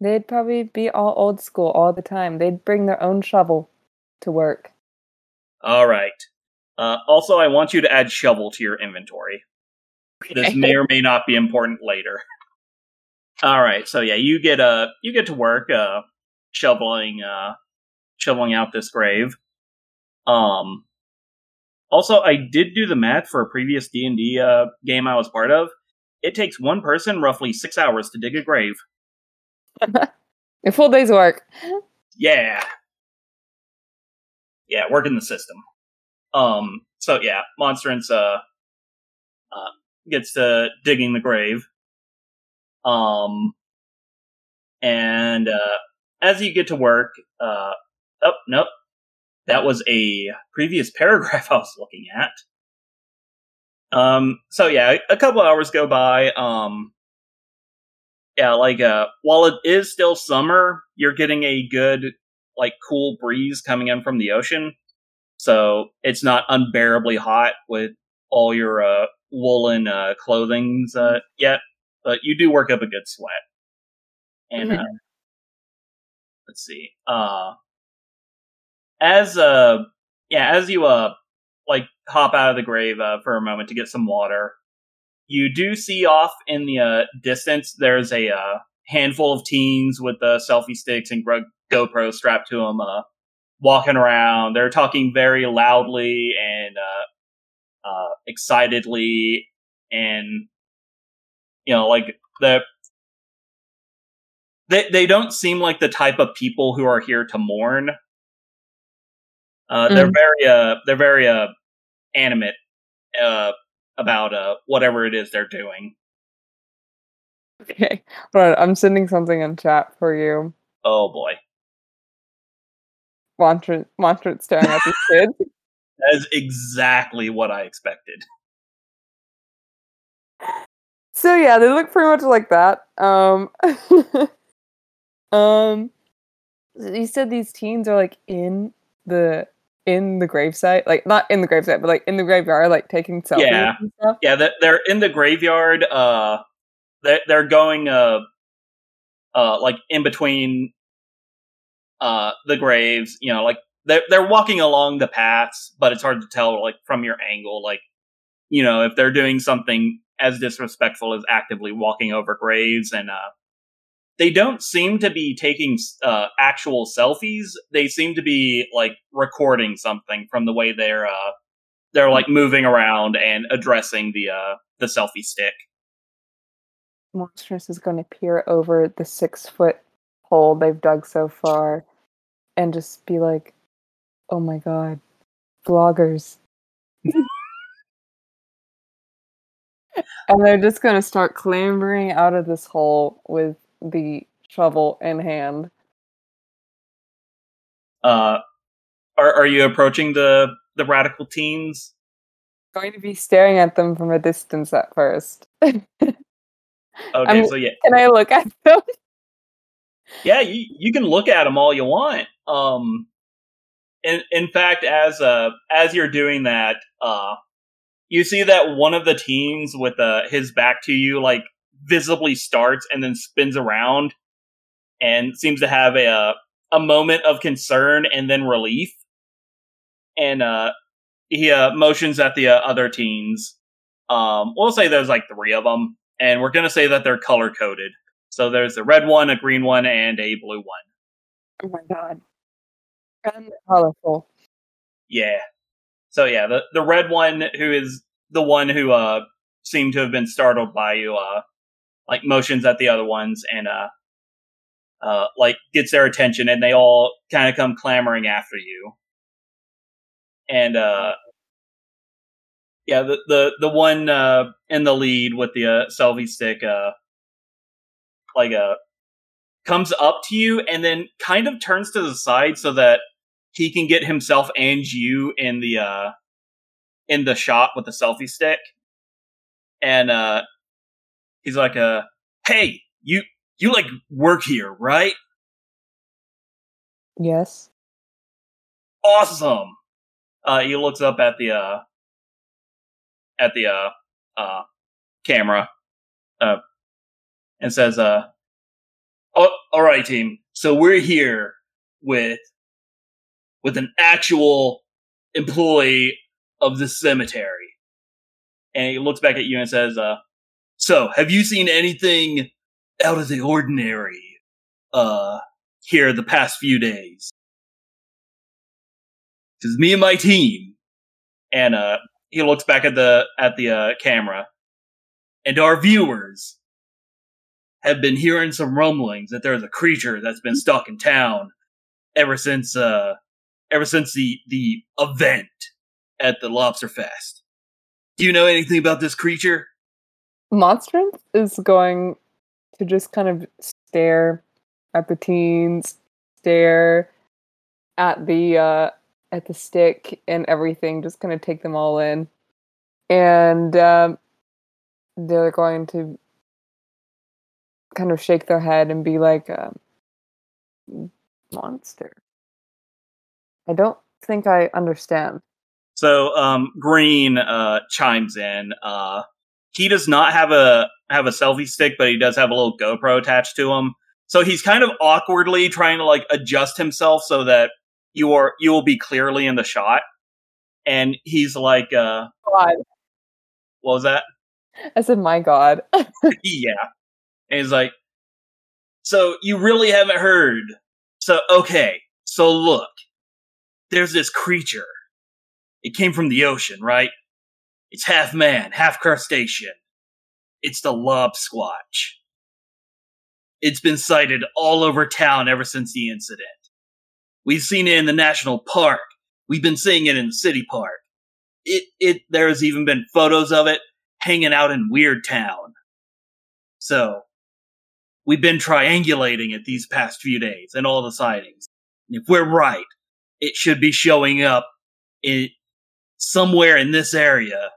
They'd probably be all old school all the time. They'd bring their own shovel to work. All right. Uh, also, I want you to add shovel to your inventory. This may or may not be important later. All right, so yeah, you get uh you get to work uh shoveling uh shoveling out this grave. Um also I did do the math for a previous D&D uh game I was part of. It takes one person roughly 6 hours to dig a grave. A full day's work. Yeah. Yeah, working the system. Um so yeah, Monstrance uh uh gets to digging the grave. Um and uh as you get to work, uh oh nope. That was a previous paragraph I was looking at. Um so yeah, a couple hours go by. Um yeah, like uh while it is still summer, you're getting a good like cool breeze coming in from the ocean. So it's not unbearably hot with all your uh woolen uh clothings uh yet, but you do work up a good sweat. And uh, let's see. Uh as uh yeah, as you uh like hop out of the grave uh, for a moment to get some water, you do see off in the uh, distance there's a uh, handful of teens with uh, selfie sticks and GoPro strapped to them, uh, walking around. They're talking very loudly and uh, uh, excitedly, and you know, like the they they don't seem like the type of people who are here to mourn. Uh, They're Mm. very uh, they're very uh, animate uh, about uh, whatever it is they're doing. Okay. Hold on, I'm sending something in chat for you. Oh boy, Monstrance, Monstrance staring at these kids. That is exactly what I expected. So yeah, they look pretty much like that. Um, um, you said these teens are like in the in the gravesite, like not in the gravesite, but like in the graveyard, like taking selfies Yeah. and stuff. Yeah, they- they're in the graveyard. Uh, they're they're going uh, uh, like in between uh the graves. You know, like they're they're walking along the paths, but it's hard to tell like from your angle. Like, you know, if they're doing something as disrespectful as actively walking over graves, and uh, they don't seem to be taking uh actual selfies. They seem to be like recording something from the way they're uh they're like moving around and addressing the uh the selfie stick. Monstrance is going to peer over the six foot hole they've dug so far, and just be like, "Oh my god, vloggers." and they're just going to start clambering out of this hole with the shovel in hand. Uh are are you approaching the the radical teens? Going to be staring at them from a distance at first. Okay, I'm- so yeah. Can I look at them? Yeah, you you can look at them all you want. Um in in fact as uh as you're doing that, uh you see that one of the teens with uh his back to you like visibly starts and then spins around and seems to have a uh, a moment of concern and then relief. And uh he uh, motions at the uh, other teens. Um we'll say there's like 3 of them and we're to say that they're color coded. So there's a red one, a green one, and a blue one. Oh my god. And colorful. Yeah. So yeah, the the red one who is the one who uh seemed to have been startled by you uh like motions at the other ones and uh uh like gets their attention and they all kind of come clamoring after you and uh yeah the the the one uh in the lead with the uh, selfie stick uh like uh comes up to you and then kind of turns to the side so that he can get himself and you in the uh in the shot with the selfie stick. And uh he's like uh hey you you like work here right? Yes. awesome. Uh he looks up at the uh at the uh uh camera uh and says uh oh, all right team. So we're here with with an actual employee of the cemetery. And he looks back at you and says uh so have you seen anything out of the ordinary uh here the past few days? Because me and my team and uh he looks back at the at the uh, camera and our viewers have been hearing some rumblings that there's a creature that's been stuck in town ever since uh ever since the the event at the lobster fest do you know anything about this creature Monstrance is going to just kind of stare at the teens, stare at the uh at the stick and everything, just kind of take them all in. And um they're going to kind of shake their head and be like, um, monster. I don't think I understand. So um, Green uh, chimes in. Uh, he does not have a have a selfie stick, but he does have a little GoPro attached to him. So he's kind of awkwardly trying to like adjust himself so that you are you will be clearly in the shot. And he's like, uh, God. "What was that?" I said, my God. yeah. And he's like, "So you really haven't heard? So okay. So look, there's this creature. It came from the ocean, right? It's half man, half crustacean. It's the lob squatch. It's been sighted all over town ever since the incident. We've seen it in the national park. We've been seeing it in the city park. It it there's even been photos of it hanging out in Weird Town. So we've been triangulating it these past few days and all the sightings. And if we're right, it should be showing up in somewhere in this area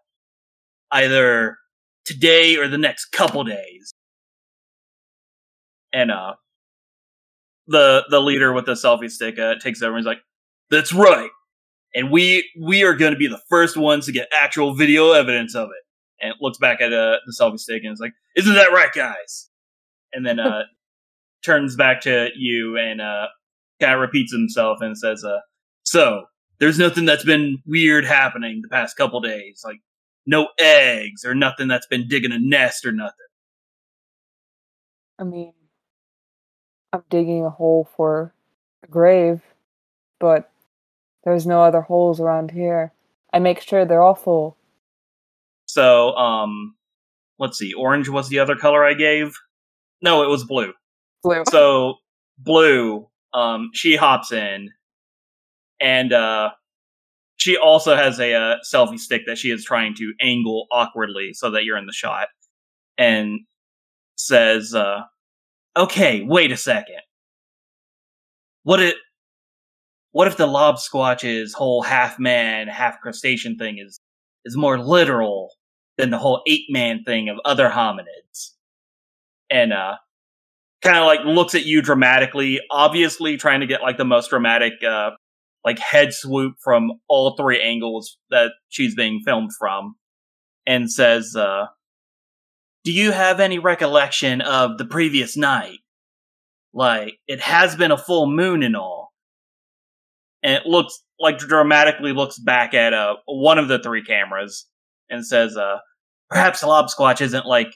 either today or the next couple days. And uh the the leader with the selfie stick uh, takes over and is like, "That's right, and we we are going to be the first ones to get actual video evidence of it." And looks back at uh, the selfie stick and is like, "Isn't that right, guys?" And then uh turns back to you and uh kind of repeats himself and says, "Uh, so there's nothing that's been weird happening the past couple days, like no eggs or nothing that's been digging a nest or nothing." I mean, I'm digging a hole for a grave, but there's no other holes around here. I make sure they're all full. So, um, let's see. Orange was the other color I gave. No, it was blue. Blue. So, blue. Um, she hops in, and uh, she also has a uh, selfie stick that she is trying to angle awkwardly so that you're in the shot, and says, uh, "Okay, wait a second. What it? What if the lob squatch's whole half man, half crustacean thing is is more literal than the whole ape man thing of other hominids?" And uh, kind of like looks at you dramatically, obviously trying to get like the most dramatic uh like head swoop from all three angles that she's being filmed from and says uh do you have any recollection of the previous night? Like it has been a full moon and all. And it looks like dramatically looks back at uh one of the three cameras and says uh perhaps lob squatch isn't like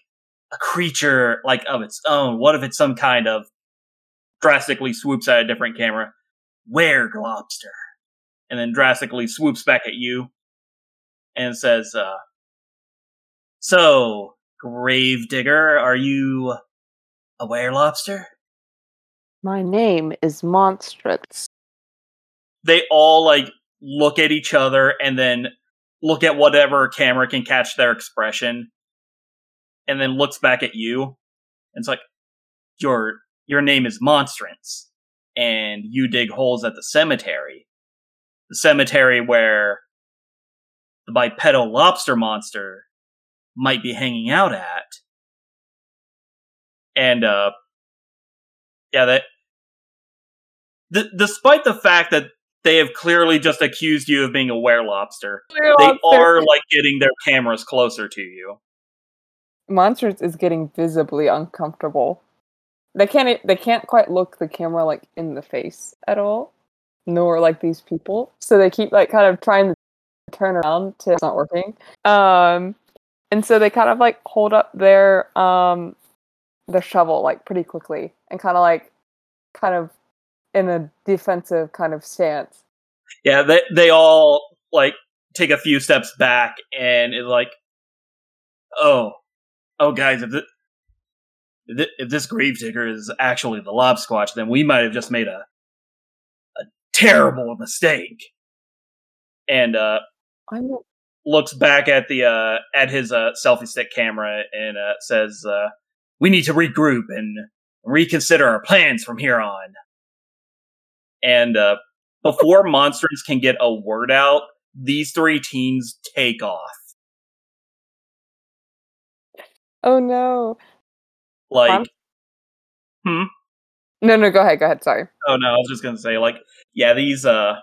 a creature like of its own. What if it's some kind of drastically swoops at a different camera? Where lobster? And then drastically swoops back at you and says, uh, So, Gravedigger, are you a were lobster? My name is Monstrance. They all like look at each other and then look at whatever camera can catch their expression and then looks back at you and it's like your your name is monstrance and you dig holes at the cemetery. The cemetery where the bipedal lobster monster might be hanging out at. And uh yeah that th- despite the fact that they have clearly just accused you of being a were lobster they are like getting their cameras closer to you. Monstrance is getting visibly uncomfortable. They can't they can't quite look the camera like in the face at all, nor like these people. So they keep like kind of trying to turn around to it's not working. Um, and so they kind of like hold up their um their shovel like pretty quickly and kind of like kind of in a defensive kind of stance. Yeah, they they all like take a few steps back and is like, oh, oh, guys, if this, if thi- if this gravedigger is actually the lob lobsquatch, then we might have just made a a terrible mistake. And uh, looks back at the uh, at his uh, selfie stick camera and uh, says, uh, "We need to regroup and reconsider our plans from here on." And uh, before Monstrance can get a word out, these three teens take off. oh no. Like, Um, No, no, go ahead, go ahead. Sorry. oh no, I was just gonna say, like, yeah, these, uh,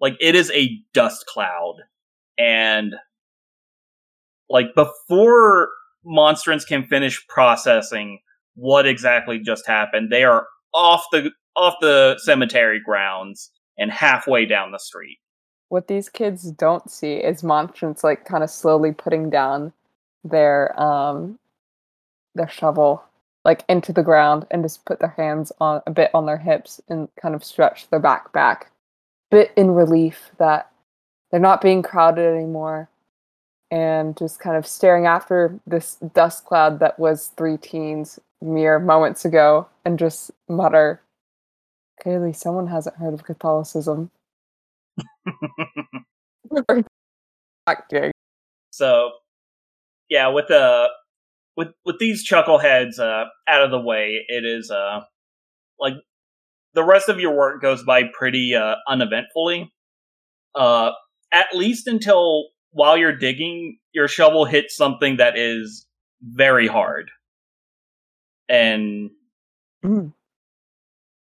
like, it is a dust cloud, and like before Monstrance can finish processing what exactly just happened, they are off the off the cemetery grounds and halfway down the street. What these kids don't see is Monstrance like kind of slowly putting down their um their shovel like into the ground and just put their hands on a bit on their hips and kind of stretch their back back. Bit in relief that they're not being crowded anymore and just kind of staring after this dust cloud that was three teens mere moments ago and just mutter clearly someone hasn't heard of catholicism So, yeah, with the with with these chuckleheads uh, out of the way, it is uh like the rest of your work goes by pretty uh, uneventfully. Uh, at least until while you're digging, your shovel hits something that is very hard, and Mm.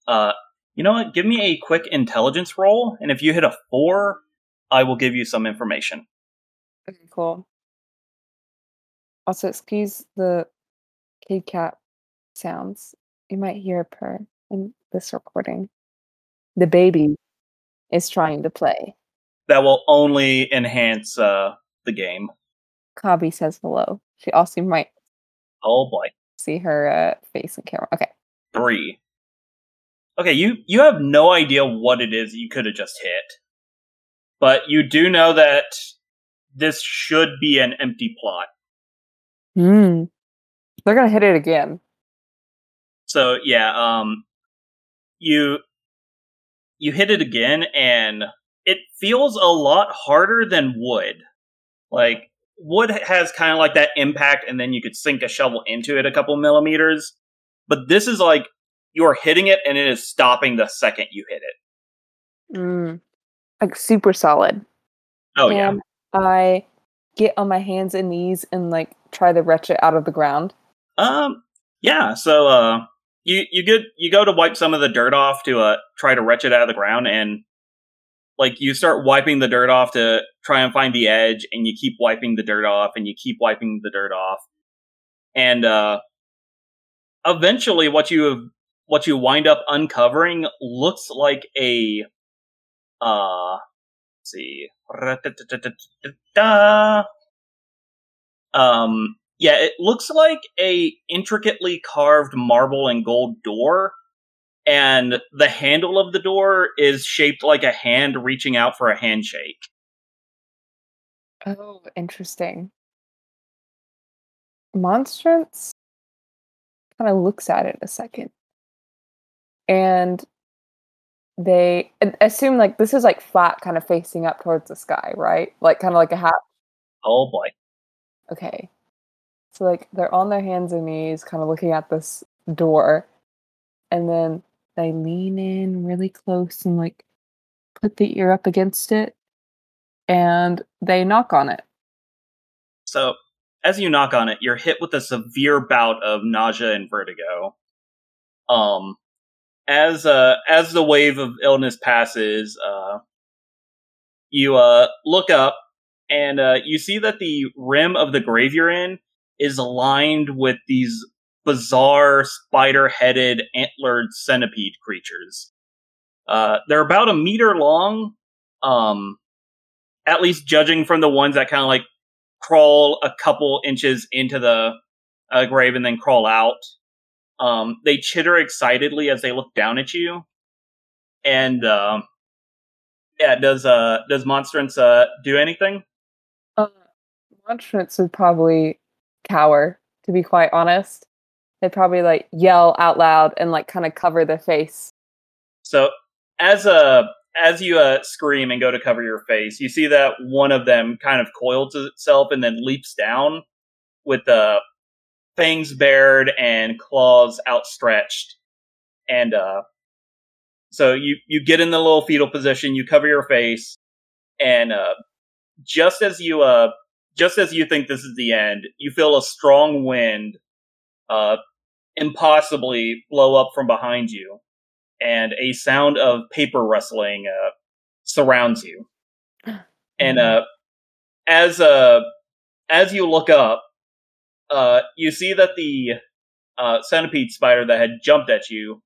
uh, you know what? Give me a quick intelligence roll, and if you hit a four, I will give you some information. Okay, cool. Also, excuse the kitty cat sounds. You might hear a purr in this recording. The baby is trying to play. That will only enhance uh, the game. Kabi says hello. She also might Oh boy. see her uh, face in camera. Okay. three. Okay, you you have no idea what it is you could have just hit, but you do know that this should be an empty plot. Hmm. They're gonna hit it again. So yeah, um, you you hit it again, and it feels a lot harder than wood. Like wood has kind of like that impact, and then you could sink a shovel into it a couple millimeters. But this is like you're hitting it, and it is stopping the second you hit it. Mm. Like super solid. Oh yeah. I get on my hands and knees and like try to wrench it out of the ground. Um. Yeah. So, uh, you you get you go to wipe some of the dirt off to uh try to wrench it out of the ground, and like you start wiping the dirt off to try and find the edge, and you keep wiping the dirt off, and you keep wiping the dirt off, and uh, eventually, what you have what you wind up uncovering looks like a uh. Let's see. Um, yeah, it looks like a intricately carved marble and gold door, and the handle of the door is shaped like a hand reaching out for a handshake. Oh, interesting. Monstrance kind of looks at it a second. And they assume like this is like flat kind of facing up towards the sky, right? Like kind of like a hat. Oh boy. Okay. So like they're on their hands and knees kind of looking at this door and then they lean in really close and like put the ear up against it and they knock on it. So, as you knock on it, you're hit with a severe bout of nausea and vertigo. Um, as uh, as the wave of illness passes, uh, you uh, look up and uh, you see that the rim of the grave you're in is aligned with these bizarre spider-headed antlered centipede creatures. Uh, they're about a meter long, um, at least judging from the ones that kind of like crawl a couple inches into the uh, grave and then crawl out. Um, they chitter excitedly as they look down at you. And uh, yeah, does uh does Monstrance uh do anything? Uh, Monstrance would probably cower, to be quite honest. They'd probably like yell out loud and like kind of cover their face. So as a uh, as you uh, scream and go to cover your face, you see that one of them kind of coils itself and then leaps down with the fangs bared and claws outstretched. And uh, so you you get in the little fetal position, you cover your face, and uh, just as you uh just as you think this is the end, you feel a strong wind uh impossibly blow up from behind you and a sound of paper rustling uh, surrounds you. And uh, as uh, as you look up, uh, you see that the uh, centipede spider that had jumped at you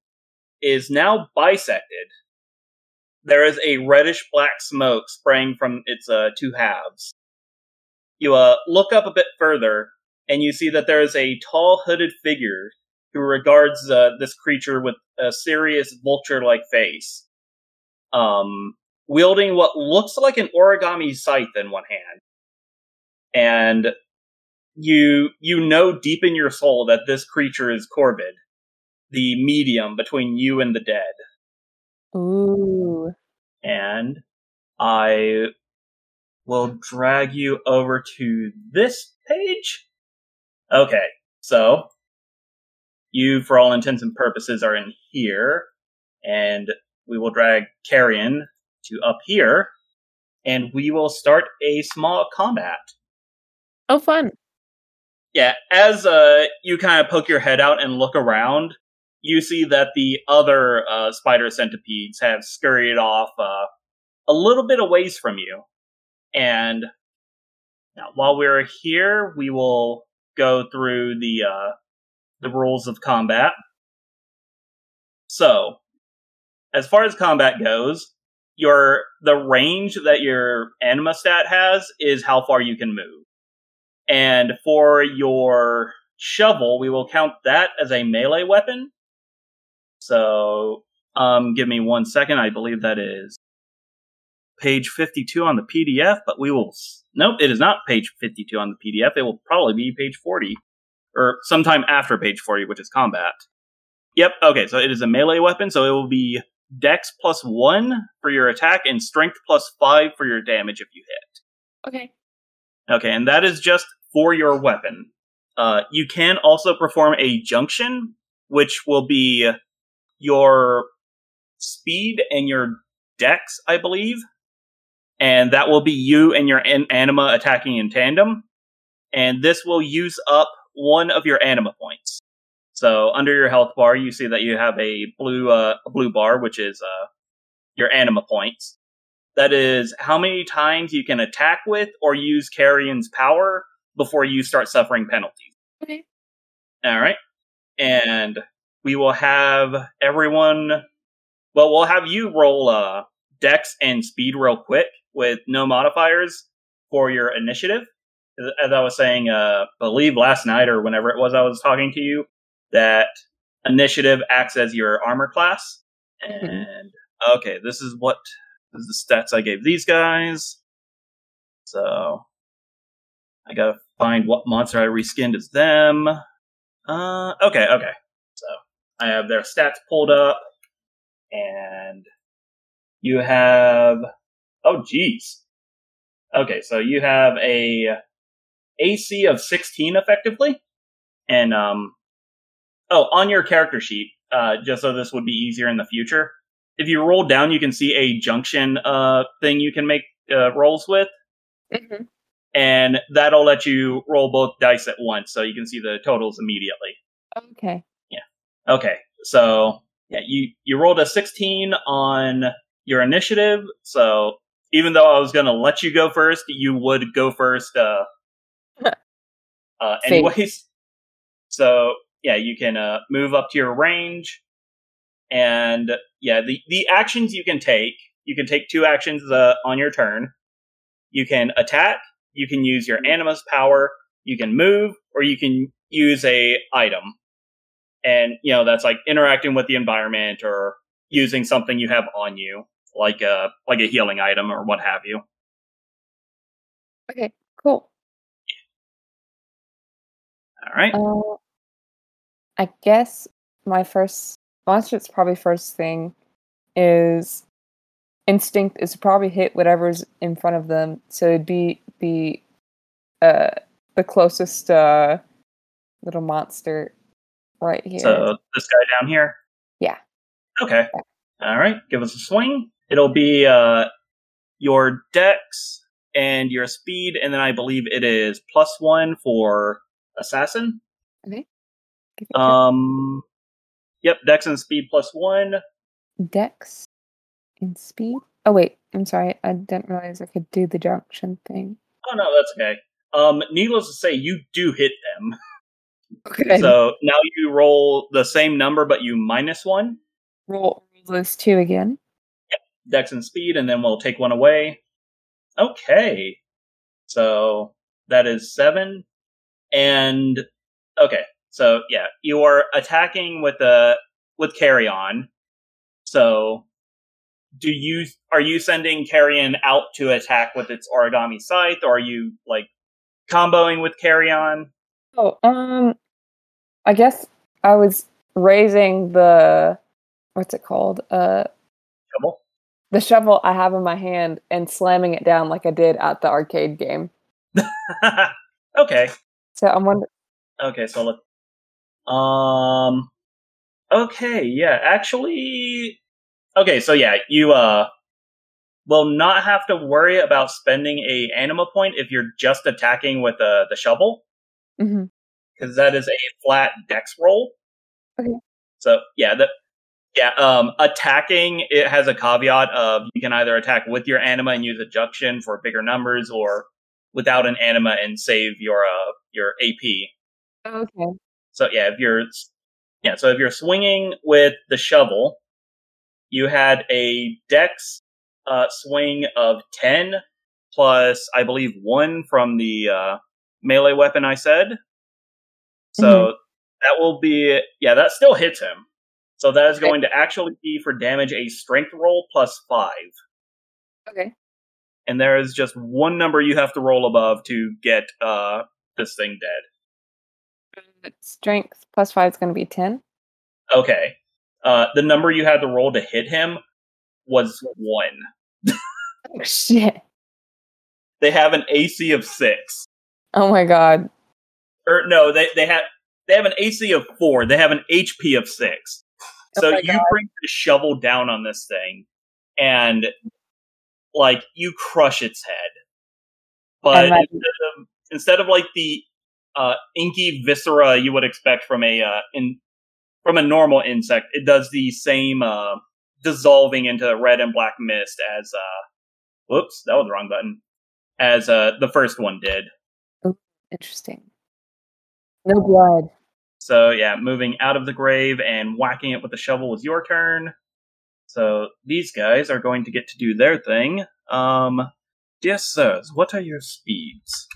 is now bisected. There is a reddish black smoke spraying from its uh, two halves. You uh, look up a bit further, and you see that there is a tall hooded figure who regards uh, this creature with a serious vulture-like face, um, wielding what looks like an origami scythe in one hand, and you you know deep in your soul that this creature is Corvid, the medium between you and the dead. Ooh. And I will drag you over to this page. Okay, so you, for all intents and purposes, are in here, and we will drag Carrion to up here, and we will start a small combat. Oh, fun! Yeah, as uh, you kind of poke your head out and look around, you see that the other uh, spider centipedes have scurried off uh, a little bit of ways from you. And now, while we're here, we will go through the uh, the rules of combat. So, as far as combat goes, your the range that your anima stat has is how far you can move. And for your shovel, we will count that as a melee weapon. So, um, give me one second. I believe that is page 52 on the PDF, but we will. Nope, it is not page 52 on the PDF. It will probably be page 40 or sometime after page 40, which is combat. Yep, okay, so it is a melee weapon, so it will be dex plus one for your attack and strength plus five for your damage if you hit. Okay. Okay, and that is just for your weapon. Uh, you can also perform a junction, which will be your speed and your dex, I believe. And that will be you and your an- anima attacking in tandem. And this will use up one of your anima points. So under your health bar, you see that you have a blue uh, a blue bar, which is uh, your anima points. That is how many times you can attack with or use Carrion's power before you start suffering penalties. Okay. All right, and we will have everyone. Well, we'll have you roll uh, Dex and Speed real quick with no modifiers for your initiative as I was saying, uh, believe last night or whenever it was I was talking to you, that initiative acts as your armor class. Mm-hmm. And okay, this is what is the stats I gave these guys. So I gotta find what monster I reskinned as them. Uh, okay, okay. So I have their stats pulled up, and you have. Oh, geez. Okay, so you have a AC of 16 effectively, and um, oh, on your character sheet, uh, just so this would be easier in the future. If you roll down, you can see a junction uh thing you can make uh, rolls with, Mm-hmm. and that'll let you roll both dice at once, so you can see the totals immediately. Okay. Yeah. Okay, so yeah, you you rolled a 16 on your initiative, so even though I was gonna let you go first, you would go first. Uh, uh, anyways, so yeah, you can uh, move up to your range, and yeah, the the actions you can take, you can take two actions uh, on your turn. You can attack, you can use your animus power, you can move, or you can use a item and you know that's like interacting with the environment or using something you have on you like a like a healing item or what have you Okay. Cool. all right Uh, I guess my first monster's probably first thing is instinct is to probably hit whatever's in front of them. So it'd be the uh the closest uh little monster right here. so this guy down here Yeah. okay all right give us a swing it'll be uh your dex and your speed and then i believe it is plus one for assassin Okay. um yep dex and speed plus one Dex and speed. Oh wait, I'm sorry. I didn't realize I could do the junction thing. oh no that's okay um needless to say you do hit them Okay. So now you roll the same number, but you minus one, roll those two again. dex and speed, and then we'll take one away. Okay. So that is seven. And okay. So yeah, you are attacking with a with carrion. So do you are you sending carrion out to attack with its origami scythe, or are you like comboing with carrion? Oh, um, I guess I was raising the what's it called? Uh, Trouble? the shovel I have in my hand and slamming it down like I did at the arcade game. okay. So I'm wondering. Okay, so look. Um. Okay, yeah, actually. Okay, so yeah, you uh will not have to worry about spending a anima point if you're just attacking with uh, the shovel Mhm. because that is a flat dex roll. Okay. So yeah, the yeah um attacking it has a caveat of you can either attack with your anima and use a junction for bigger numbers or without an anima and save your uh your AP. Okay. So yeah, if you're yeah, so if you're swinging with the shovel, you had a dex uh, swing of ten plus, I believe, one from the uh, melee weapon I said. So that will be yeah, that still hits him. So that is Okay. going to actually be for damage a strength roll plus five, Okay. and there is just one number you have to roll above to get uh, this thing dead. Strength plus five is going to be ten. Okay. Uh, the number you had to roll to hit him was one. Oh shit! They have an AC of six. Oh my god. Or no, they they have they have an AC of four. They have an HP of six. Oh So my you God. bring the shovel down on this thing, and like you crush its head. But instead of instead of like the uh, inky viscera you would expect from a uh, in from a normal insect, it does the same uh, dissolving into red and black mist as uh, whoops, that was the wrong button. As uh, the first one did. Interesting. No blood. So yeah, moving out of the grave and whacking it with the shovel was your turn. So these guys are going to get to do their thing. Um, yes, sirs. What are your speeds?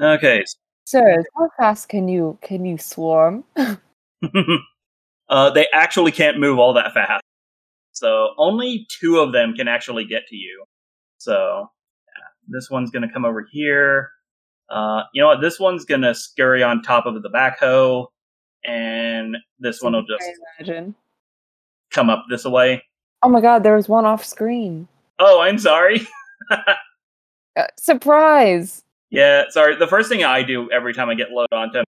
Okay. Sir, how fast can you can you swarm? uh, they actually can't move all that fast. So only two of them can actually get to you. So yeah, this one's going to come over here. Uh, you know what? This one's gonna scurry on top of the backhoe, and this one will just imagine. come up this way. Oh my god, there was one off screen. Oh, I'm sorry. Uh, surprise! Yeah, sorry. The first thing I do every time I get loaded onto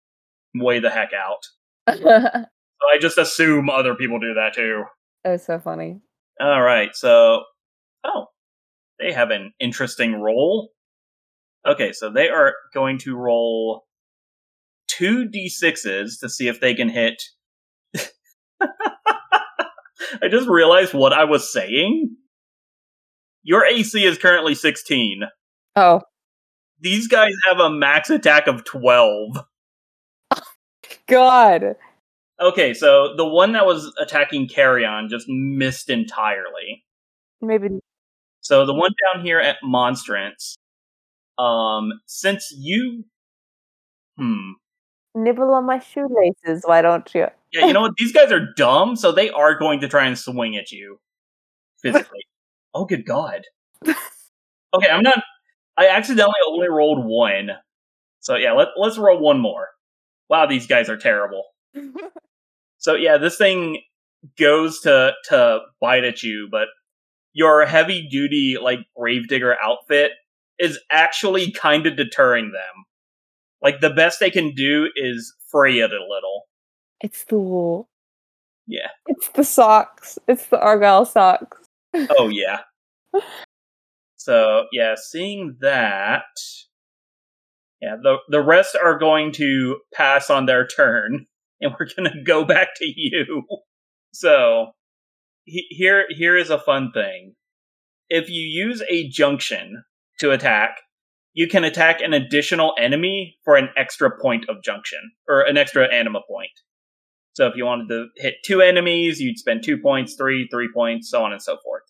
way the heck out. So I just assume other people do that too. That's so funny. All right, so oh, they have an interesting roll. Okay, so they are going to roll two d6s to see if they can hit. I just realized what I was saying. Your AC is currently 16. Oh, These guys have a max attack of 12. God. Okay, so the one that was attacking Carrion just missed entirely. Maybe. So the one down here at Monstrance, um, since you, hmm, Nibble on my shoelaces, why don't you? yeah, you know what? These guys are dumb, so they are going to try and swing at you physically. oh, good God! Okay, I'm not. I accidentally only rolled one, so yeah, let let's roll one more. Wow, these guys are terrible. So yeah, this thing goes to to bite at you, but your heavy duty like gravedigger outfit is actually kind of deterring them. Like the best they can do is fray it a little. it's the wool. Yeah. It's the socks. It's the Argyle socks. Oh yeah. So yeah, seeing that, yeah, the the rest are going to pass on their turn, and we're gonna go back to you. So he, here here is a fun thing. If you use a junction to attack, you can attack an additional enemy for an extra point of junction or an extra anima point. So if you wanted to hit two enemies, you'd spend two points, three, three points, so on and so forth.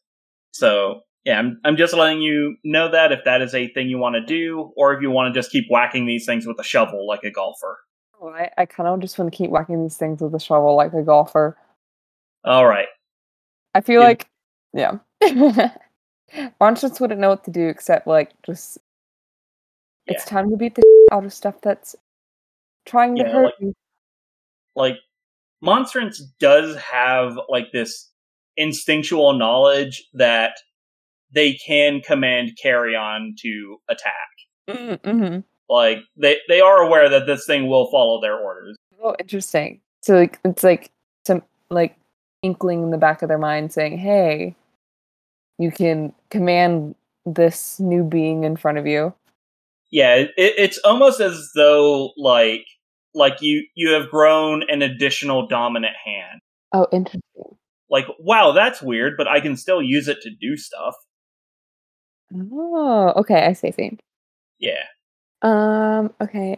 So yeah, I'm I'm just letting you know that if that is a thing you want to do, or if you want to just keep whacking these things with a shovel like a golfer. Oh, I, I kind of just want to keep whacking these things with a shovel like a golfer. All right. I feel Yeah. like, yeah. Monsters wouldn't know what to do except like just. It's time to beat the out of stuff that's trying to Yeah, hurt like- you. Like Monstrance does have like this instinctual knowledge that they can command carrion to attack. Mm-hmm. Like they they are aware that this thing will follow their orders. Oh, interesting. So like it's like some like inkling in the back of their mind saying, "Hey, you can command this new being in front of you." Yeah, it, it's almost as though like like you you have grown an additional dominant hand. Oh, interesting. Like, wow, that's weird, but I can still use it to do stuff. Oh, okay. I see. see. Yeah. Um. Okay.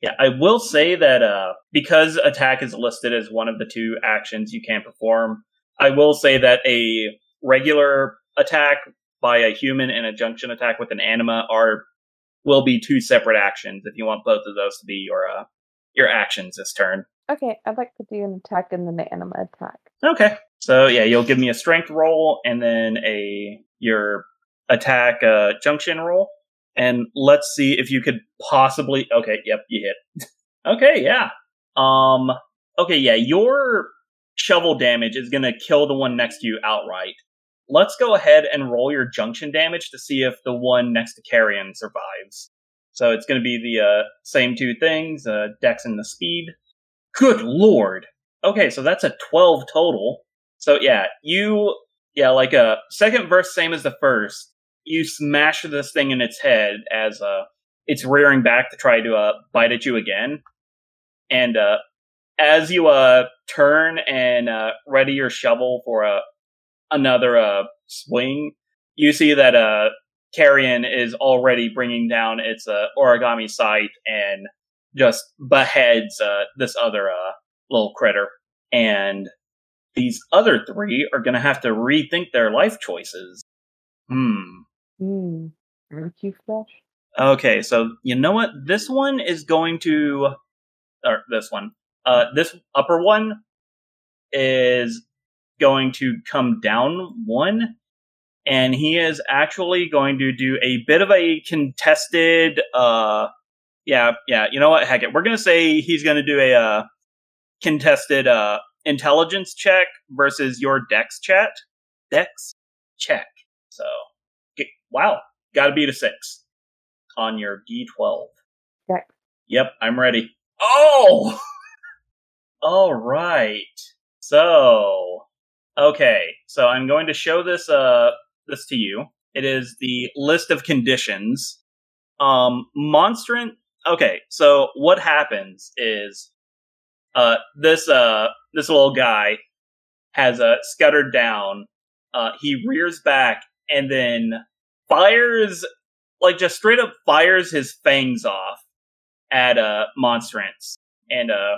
Yeah, I will say that uh, because attack is listed as one of the two actions you can perform, I will say that a regular attack by a human and a junction attack with an anima are will be two separate actions if you want both of those to be your uh, your actions this turn. Okay. I'd like to do an attack and then an anima attack. Okay. So yeah, you'll give me a strength roll and then a your attack uh, junction roll, and let's see if you could possibly. Okay. Yep, you hit. okay. Yeah. Um. Okay. Yeah. Your shovel damage is gonna kill the one next to you outright. Let's go ahead and roll your junction damage to see if the one next to Carrion survives. So it's going to be the uh, same two things, uh, Dex and the speed. Good lord. Okay, so that's a 12 total. So yeah, you yeah, like a second verse same as the first. You smash this thing in its head as uh it's rearing back to try to uh bite at you again. And uh as you uh turn and uh ready your shovel for a another uh swing, you see that uh Carrion is already bringing down its uh origami sight and just beheads uh this other uh little critter and these other three are going to have to rethink their life choices. Hmm. Hmm. Fresh? Okay, so you know what? This one is going to, or this one, uh, this upper one is going to come down one, and he is actually going to do a bit of a contested, uh, yeah, yeah. You know what? Heck it. We're gonna say he's gonna do a uh, contested uh, intelligence check versus your dex chat. Dex check. So, wow, got to beat a six on your d12. Okay. Yep, I'm ready. Oh, all right. So, okay, so I'm going to show this uh this to you. It is the list of conditions. Um, Monstrance. Okay, so what happens is, uh, this uh this little guy has uh, scuttered down. Uh, he rears back and then fires, like just straight up fires his fangs off at uh, monstrance, and uh,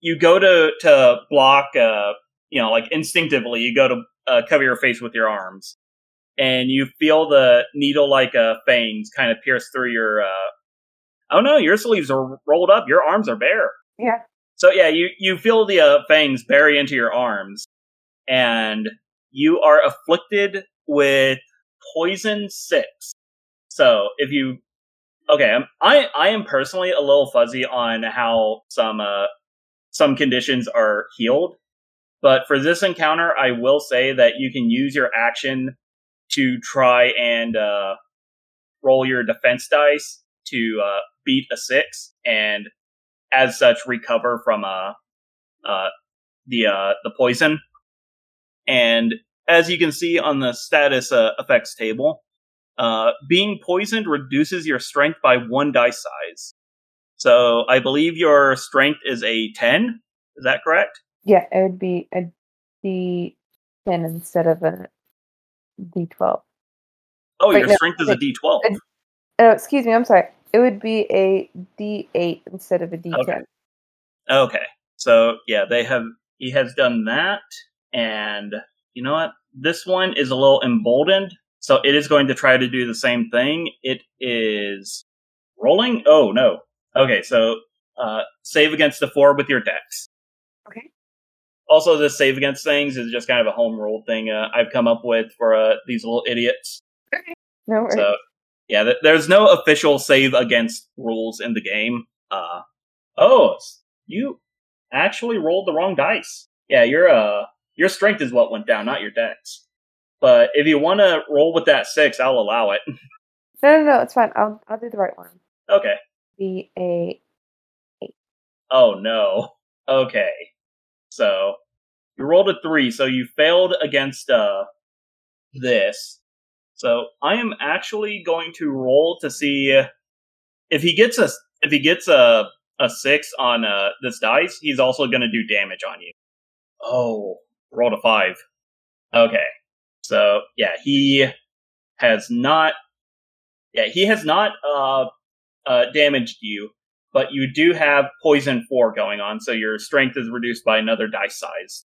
you go to to block. Uh, you know, like instinctively, you go to uh, cover your face with your arms, and you feel the needle-like uh, fangs kind of pierce through your. Uh, oh no, your sleeves are rolled up. Your arms are bare. Yeah. So yeah, you you feel the uh, fangs bury into your arms, and you are afflicted with poison six. So if you, okay, I'm, I I am personally a little fuzzy on how some uh some conditions are healed, but for this encounter, I will say that you can use your action to try and uh, roll your defense dice to uh, beat a six, and as such recover from uh, uh, the uh, the poison. And as you can see on the status uh, effects table, uh, being poisoned reduces your strength by one die size. So I believe your strength is a ten. Is that correct? Yeah, it would be a D ten instead of a D twelve. Oh, Wait, your no, strength is a wait. D twelve. Uh, Oh, excuse me, I'm sorry. It would be a D eight instead of a D ten. Okay. Okay. So yeah, they have he has done that and you know what? This one is a little emboldened, so it is going to try to do the same thing. It is rolling. Oh no. Okay, so uh save against the four with your dex. Okay. Also, this save against things is just kind of a home rule thing uh, I've come up with for uh, these little idiots. Okay. No worries. So, yeah, th- there's no official save against rules in the game. Uh, oh, you actually rolled the wrong dice. Yeah, you're uh, your strength is what went down, not your dex. But if you want to roll with that six, I'll allow it. no, no, no, it's fine. I'll I'll do the right one. okay. B A. Oh no. Okay. So you rolled a three, so you failed against uh this. So I am actually going to roll to see if he gets a if he gets a a six on uh this dice, he's also gonna do damage on you. Oh, rolled a five. Okay. So yeah, he has not yeah, he has not uh uh damaged you, but you do have poison four going on, so your strength is reduced by another dice size.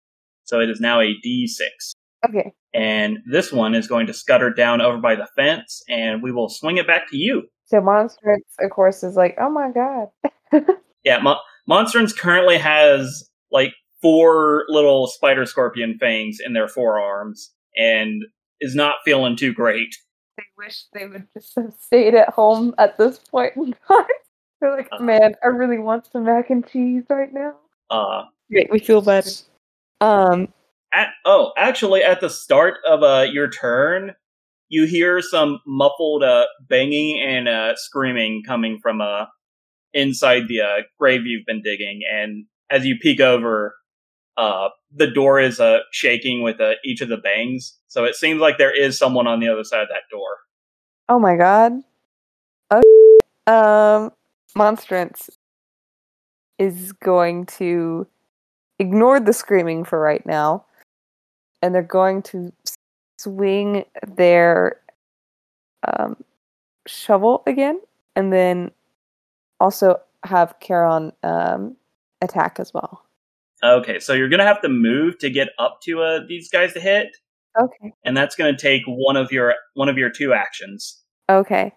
So it is now a D six. Okay. And this one is going to scutter down over by the fence, and we will swing it back to you. So Monstrance, of course, is like, oh my god. Yeah, Mo- Monstrance currently has like four little spider scorpion fangs in their forearms, and is not feeling too great. They wish they would just have stayed at home at this point in time. They're like, Uh. man, I really want some mac and cheese right now. Uh, Make me feel better. Um, at, oh, actually, at the start of uh, your turn, you hear some muffled uh, banging and uh, screaming coming from uh, inside the uh, grave you've been digging. And as you peek over, uh, the door is uh, shaking with uh, each of the bangs. So it seems like there is someone on the other side of that door. oh my god. Oh, um, Monstrance is going to ignore the screaming for right now, and they're going to swing their um, shovel again, and then also have Carrion um, attack as well. Okay, so you're gonna have to move to get up to uh, these guys to hit, Okay. and that's gonna take one of your one of your two actions. Okay.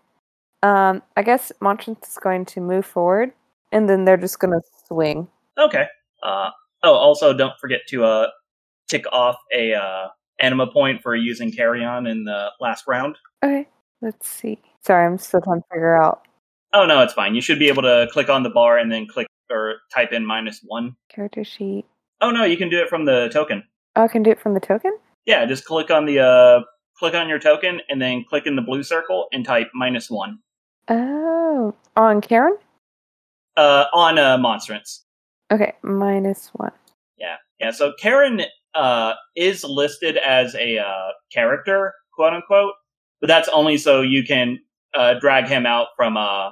Um, I guess Monstrance is going to move forward, and then they're just to swing. Okay. Uh, oh, also don't forget to uh, tick off a uh, anima point for using Carrion in the last round. Okay. Let's see. Sorry, I'm still trying to figure out Oh no, it's fine. You should be able to click on the bar and then click or type in minus one. Character sheet. Oh no, you can do it from the token. Oh, I can do it from the token? Yeah, just click on the uh click on your token and then click in the blue circle and type minus one. Oh. On Carrion? Uh on uh monstrance. Okay, minus one. Yeah. Yeah. So Carrion uh is listed as a uh character, quote unquote, but that's only so you can uh drag him out from uh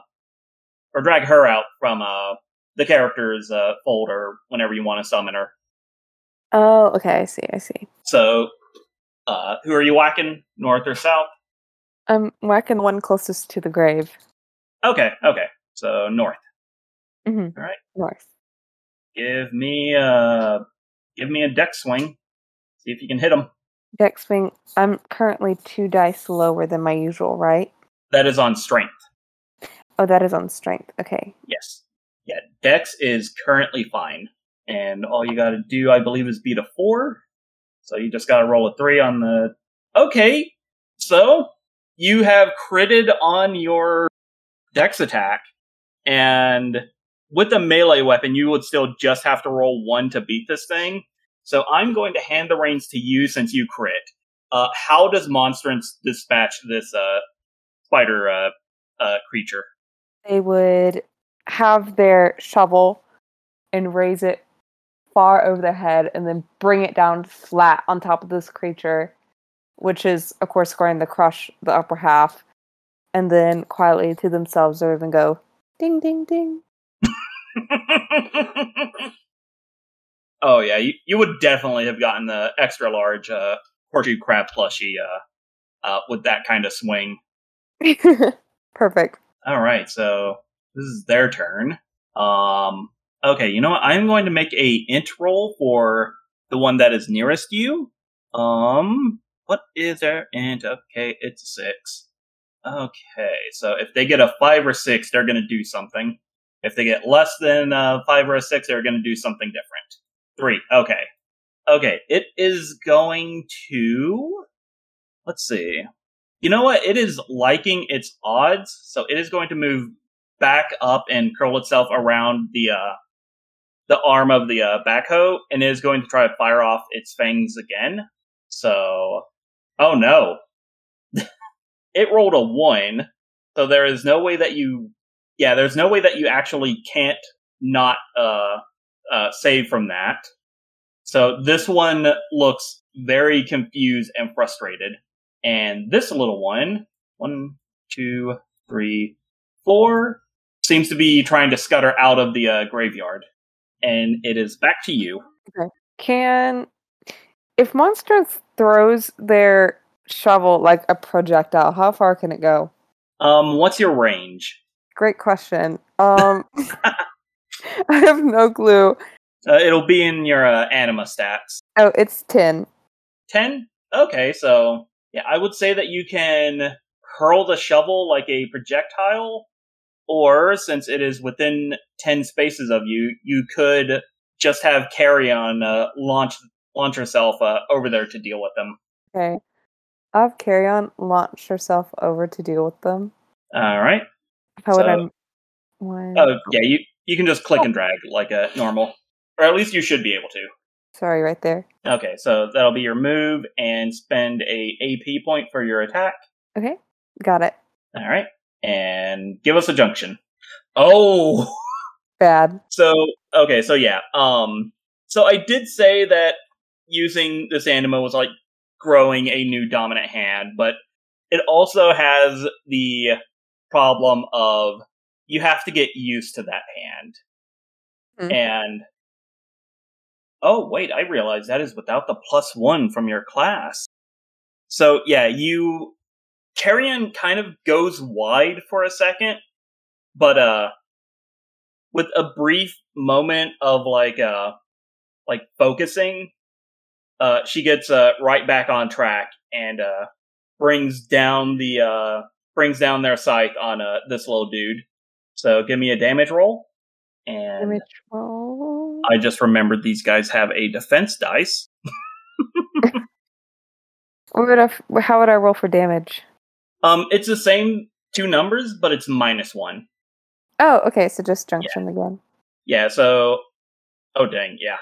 or drag her out from uh the characters uh folder whenever you want to summon her. Oh, okay, I see, I see. So uh who are you whacking? North or south? I'm whacking the one closest to the grave. Okay, okay. So north. Mm-hmm. All right. North. Give me uh give me a deck swing. See if you can hit him. Deck swing. I'm currently two dice lower than my usual, right? That is on strength. Oh, that is on strength. Okay. Yes. Yeah, Dex is currently fine. And all you gotta do, I believe, is beat a four. So you just gotta roll a three on the. Okay, so you have critted on your Dex attack, and with a melee weapon, you would still just have to roll one to beat this thing. So I'm going to hand the reins to you since you crit. Uh, how does Monstrance dispatch this uh, spider uh, uh, creature? They would have their shovel and raise it far over their head and then bring it down flat on top of this creature, which is, of course, going to crush the upper half. And then quietly to themselves, they even go ding, ding, ding. oh yeah, you, you would definitely have gotten the extra large uh, horseshoe crab plushie uh, uh, with that kind of swing. Perfect. All right, so this is their turn. Um, okay, you know what? I'm going to make a int roll for the one that is nearest you. Um, what is their int? Okay, it's a six. Okay, so if they get a five or six, they're going to do something. If they get less than a five or a six, they're going to do something different. Three. Okay. Okay, it is going to. Let's see. You know what? It is liking its odds, so it is going to move back up and curl itself around the uh, the arm of the uh, backhoe, and is going to try to fire off its fangs again. So, oh no, it rolled a one, so there is no way that you, yeah, there's no way that you actually can't not uh, uh, save from that. So this one looks very confused and frustrated. And this little one, one, two, three, four, seems to be trying to scutter out of the uh, graveyard. And it is back to you. Can if Monstrance throws their shovel like a projectile, how far can it go? Um, what's your range? Great question. Um I have no clue. Uh, it'll be in your uh, anima stats. Oh, it's 10. 10? Okay, so yeah, I would say that you can hurl the shovel like a projectile, or since it is within 10 spaces of you, you could just have Carrion uh, launch launch herself uh, over there to deal with them. Okay. I'll have Carrion launch herself over to deal with them. All right. How would I So- one Oh, yeah, you you can just click and drag like a normal, or at least you should be able to. sorry, right there. Okay, so that'll be your move and spend a AP point for your attack. Okay. Got it. All right, and give us a junction. Oh, Bad. so okay, so yeah, um, so I did say that using this anima was like growing a new dominant hand, but it also has the problem of you have to get used to that hand, Mhm. and oh wait, I realize that is without the plus one from your class. So yeah, you Carrion kind of goes wide for a second, but uh with a brief moment of like uh like focusing, uh she gets uh right back on track and uh brings down the uh brings down their scythe on uh this little dude. So give me a damage roll. And Damage roll. I just remembered these guys have a defense dice. What would I, f- how would I roll for damage? Um, it's the same two numbers, but it's minus one. Oh, okay. So just junction again. Yeah, so oh dang, yeah.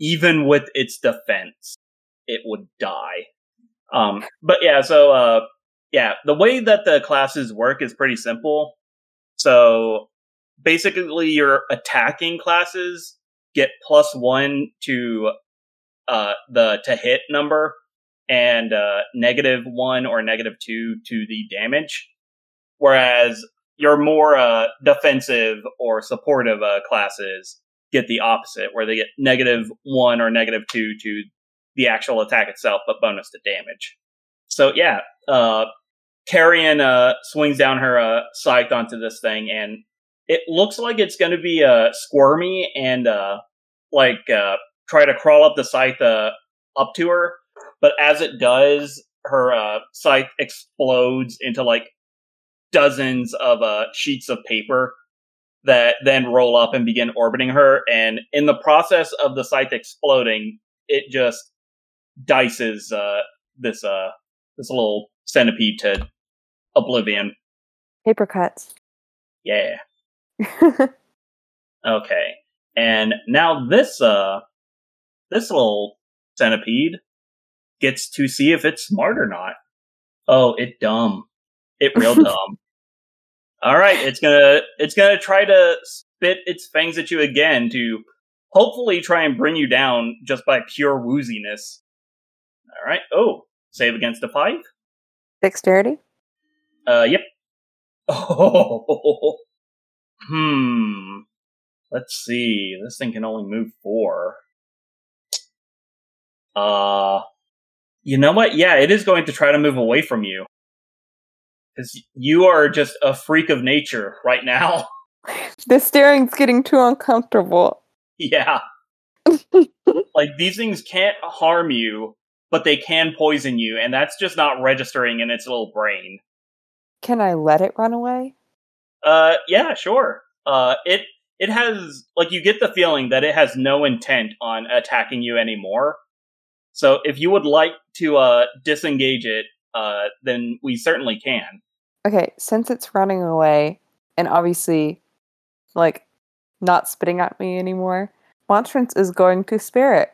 Even with its defense, it would die. Um but yeah, so uh yeah, the way that the classes work is pretty simple. So basically your attacking classes get plus 1 to uh the to hit number and uh negative 1 or negative 2 to the damage. Whereas your more uh, defensive or supportive uh, classes get the opposite, where they get negative one or negative two to the actual attack itself, but bonus to damage. So yeah, uh, Carrion uh, swings down her uh, scythe onto this thing, and it looks like it's going to be uh, squirmy and uh, like uh, try to crawl up the scythe uh, up to her. But as it does, her uh, scythe explodes into like dozens of uh, sheets of paper that then roll up and begin orbiting her. And in the process of the scythe exploding, it just dices uh, this uh, this little centipede to oblivion. Paper cuts. Yeah. okay. And now this uh this little centipede gets to see if it's smart or not. Oh, it dumb. It real dumb. All right, it's gonna it's gonna try to spit its fangs at you again to hopefully try and bring you down just by pure wooziness. All right. Oh, save against a five. Dexterity. Uh, yep. Oh, hmm. Let's see. This thing can only move four. Uh, you know what? Yeah, it is going to try to move away from you because you are just a freak of nature right now. The staring's getting too uncomfortable. Yeah. like these things can't harm you, but they can poison you, and that's just not registering in its little brain. Can I let it run away? Uh yeah, sure. Uh it it has like you get the feeling that it has no intent on attacking you anymore. So if you would like to uh disengage it, uh then we certainly can. Okay, since it's running away and obviously like not spitting at me anymore, Monstrance is going to spare it.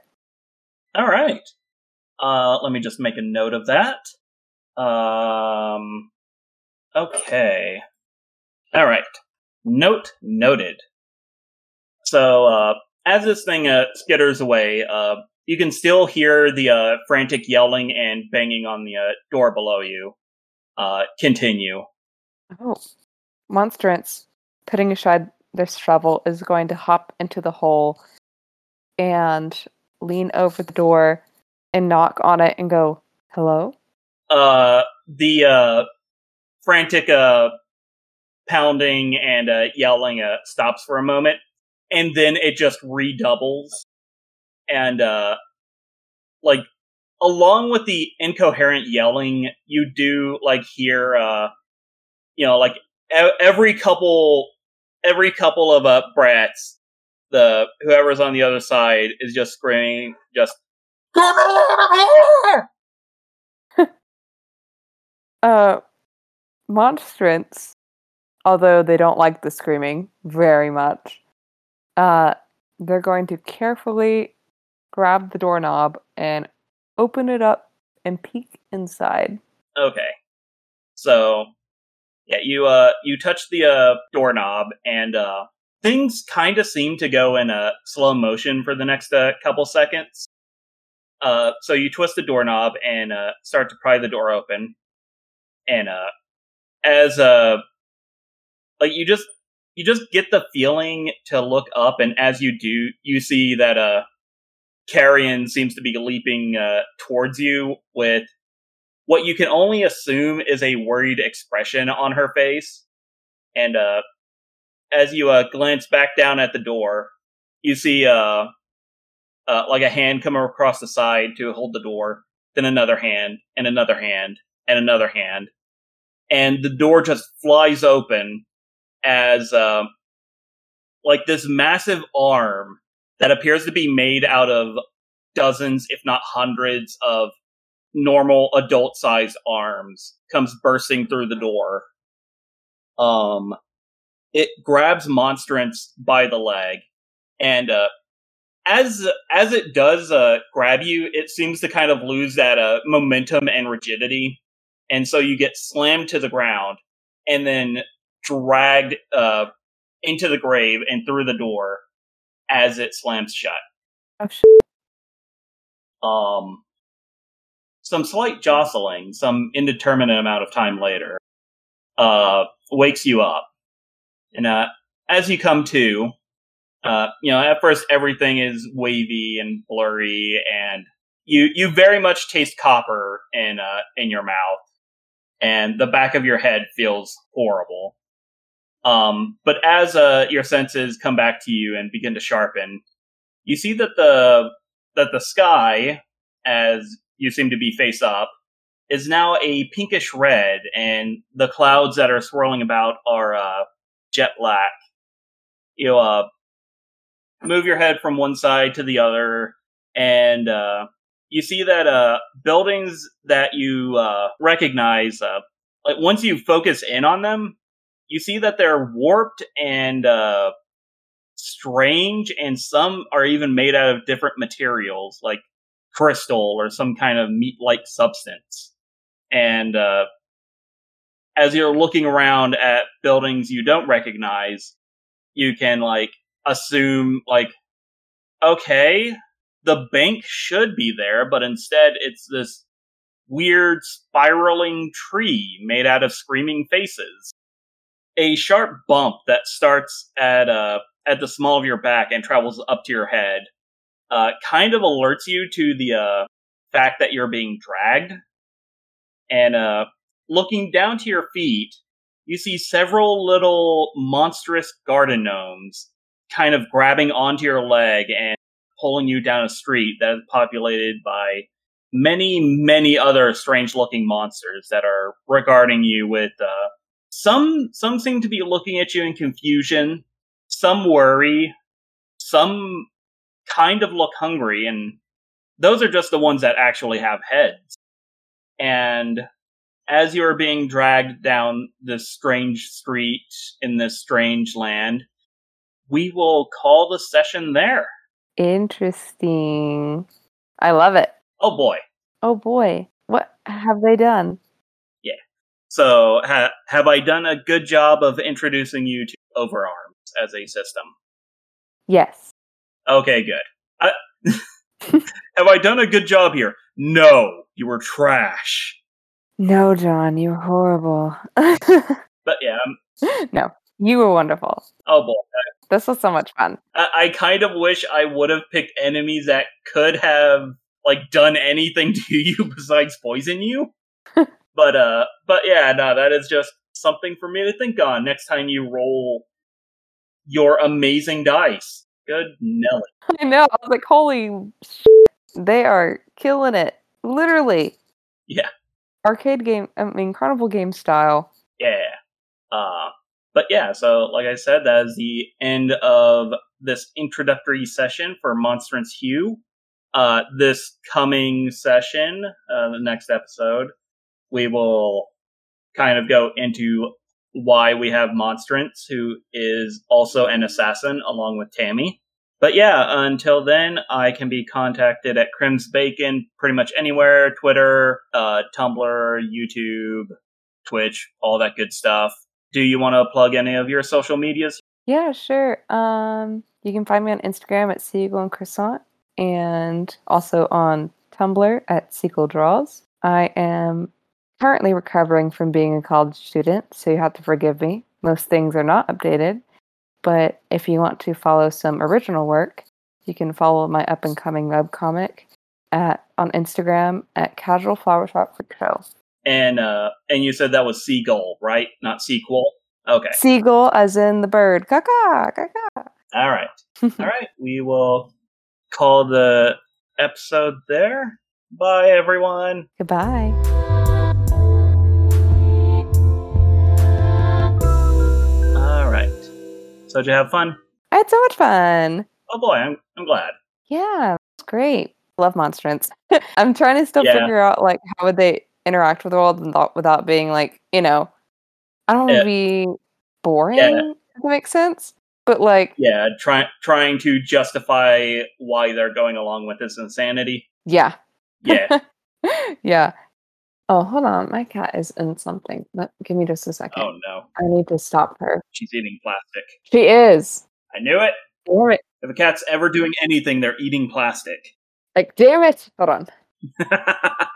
All right. Uh, let me just make a note of that. Um, okay. All right. Note noted. So, uh, as this thing uh, skitters away, uh, you can still hear the uh, frantic yelling and banging on the uh, door below you uh, continue. Oh, Monstrance, putting aside their shovel, is going to hop into the hole and lean over the door and knock on it and go, "Hello." Uh, the uh, frantic uh, pounding and uh, yelling uh, stops for a moment, and then it just redoubles, and uh, like along with the incoherent yelling, you do like hear uh you know, like every couple, every couple of uh, brats, the whoever's on the other side is just screaming, just uh, monstrance, although they don't like the screaming very much, uh, they're going to carefully grab the doorknob and open it up and peek inside. Okay. So yeah, you uh you touch the uh doorknob and uh things kind of seem to go in a slow motion for the next uh, couple seconds. Uh so you twist the doorknob and uh start to pry the door open. And uh as uh like you just you just get the feeling to look up and as you do you see that uh Carrion seems to be leaping uh, towards you with what you can only assume is a worried expression on her face. And uh, as you uh, glance back down at the door, you see uh, uh, like a hand come across the side to hold the door, then another hand, and another hand, and another hand. And the door just flies open as uh, like this massive arm that appears to be made out of dozens, if not hundreds, of normal adult sized arms comes bursting through the door. Um, it grabs Monstrance by the leg, and uh, as as it does uh, grab you, it seems to kind of lose that uh, momentum and rigidity, and so you get slammed to the ground, and then dragged uh, into the grave and through the door as it slams shut. Oh shit. Um, some slight jostling, some indeterminate amount of time later, uh, wakes you up, and uh, as you come to, uh, you know, at first everything is wavy and blurry, and you you very much taste copper in uh, in your mouth, and the back of your head feels horrible. Um, but as uh, your senses come back to you and begin to sharpen, you see that the that the sky, as you seem to be face up, is now a pinkish red, and the clouds that are swirling about are uh, jet black. You uh, move your head from one side to the other, and uh, you see that uh, buildings that you uh, recognize, uh, like once you focus in on them, you see that they're warped and uh, strange, and some are even made out of different materials, like crystal or some kind of meat-like substance. And uh, as you're looking around at buildings you don't recognize, you can like assume like, okay, the bank should be there, but instead it's this weird spiraling tree made out of screaming faces. A sharp bump that starts at uh at the small of your back and travels up to your head uh, kind of alerts you to the uh, fact that you're being dragged. And uh, looking down to your feet, you see several little monstrous garden gnomes kind of grabbing onto your leg and pulling you down a street that is populated by many, many other strange looking monsters that are regarding you with uh, some some seem to be looking at you in confusion, some worry, some kind of look hungry, and those are just the ones that actually have heads. And as you are being dragged down this strange street in this strange land, we will call the session there. Interesting. I love it. Oh boy. Oh boy. What have they done? So, ha- have I done a good job of introducing you to Overarms as a system? Yes. Okay, good. I- have I done a good job here? No, you were trash. No, John, you're horrible. But yeah, um, no, you were wonderful. oh boy. This was so much fun. I, I kind of wish I would have picked enemies that could have like done anything to you besides poison you. But uh, but yeah, no, that is just something for me to think on next time you roll your amazing dice. Good Nelly. I know. I was like, holy shit. They are killing it. Literally. Yeah. Arcade game, I mean, carnival game style. Yeah. Uh, but yeah, so like I said, that is the end of this introductory session for Monstrance Hue. Uh, this coming session, uh, the next episode, we will kind of go into why we have Monstrance, who is also an assassin along with Tammy. But yeah, until then, I can be contacted at Crims Bacon pretty much anywhere Twitter, uh, Tumblr, YouTube, Twitch, all that good stuff. Do you want to plug any of your social medias? Yeah, sure. Um, you can find me on Instagram at Seagull and Croissant and also on Tumblr at Seagull Draws. I am currently recovering from being a college student, so you have to forgive me. Most things are not updated. But if you want to follow some original work, you can follow my up and coming webcomic at on Instagram at Casual Flower Shop Freak Show. And uh, and you said that was seagull, right? Not sequel. Okay. Seagull as in the bird. Caca, caca. All right. All right. We will call the episode there. Bye, everyone. Goodbye. So did you have fun? I had so much fun. Oh boy, I'm I'm glad. Yeah, it's great. Love monstrance. I'm trying to still Yeah. figure out like how would they interact with the world without without being like, you know, I don't want Yeah. to be boring. Does that make sense? But like, Yeah, try, trying to justify why they're going along with this insanity. yeah, Yeah. yeah. Oh, hold on. My cat is in something. Let, give me just a second. oh no, I need to stop her. she's eating plastic. She is. I knew it. Damn it. If a cat's ever doing anything, they're eating plastic. Like, damn it. Hold on.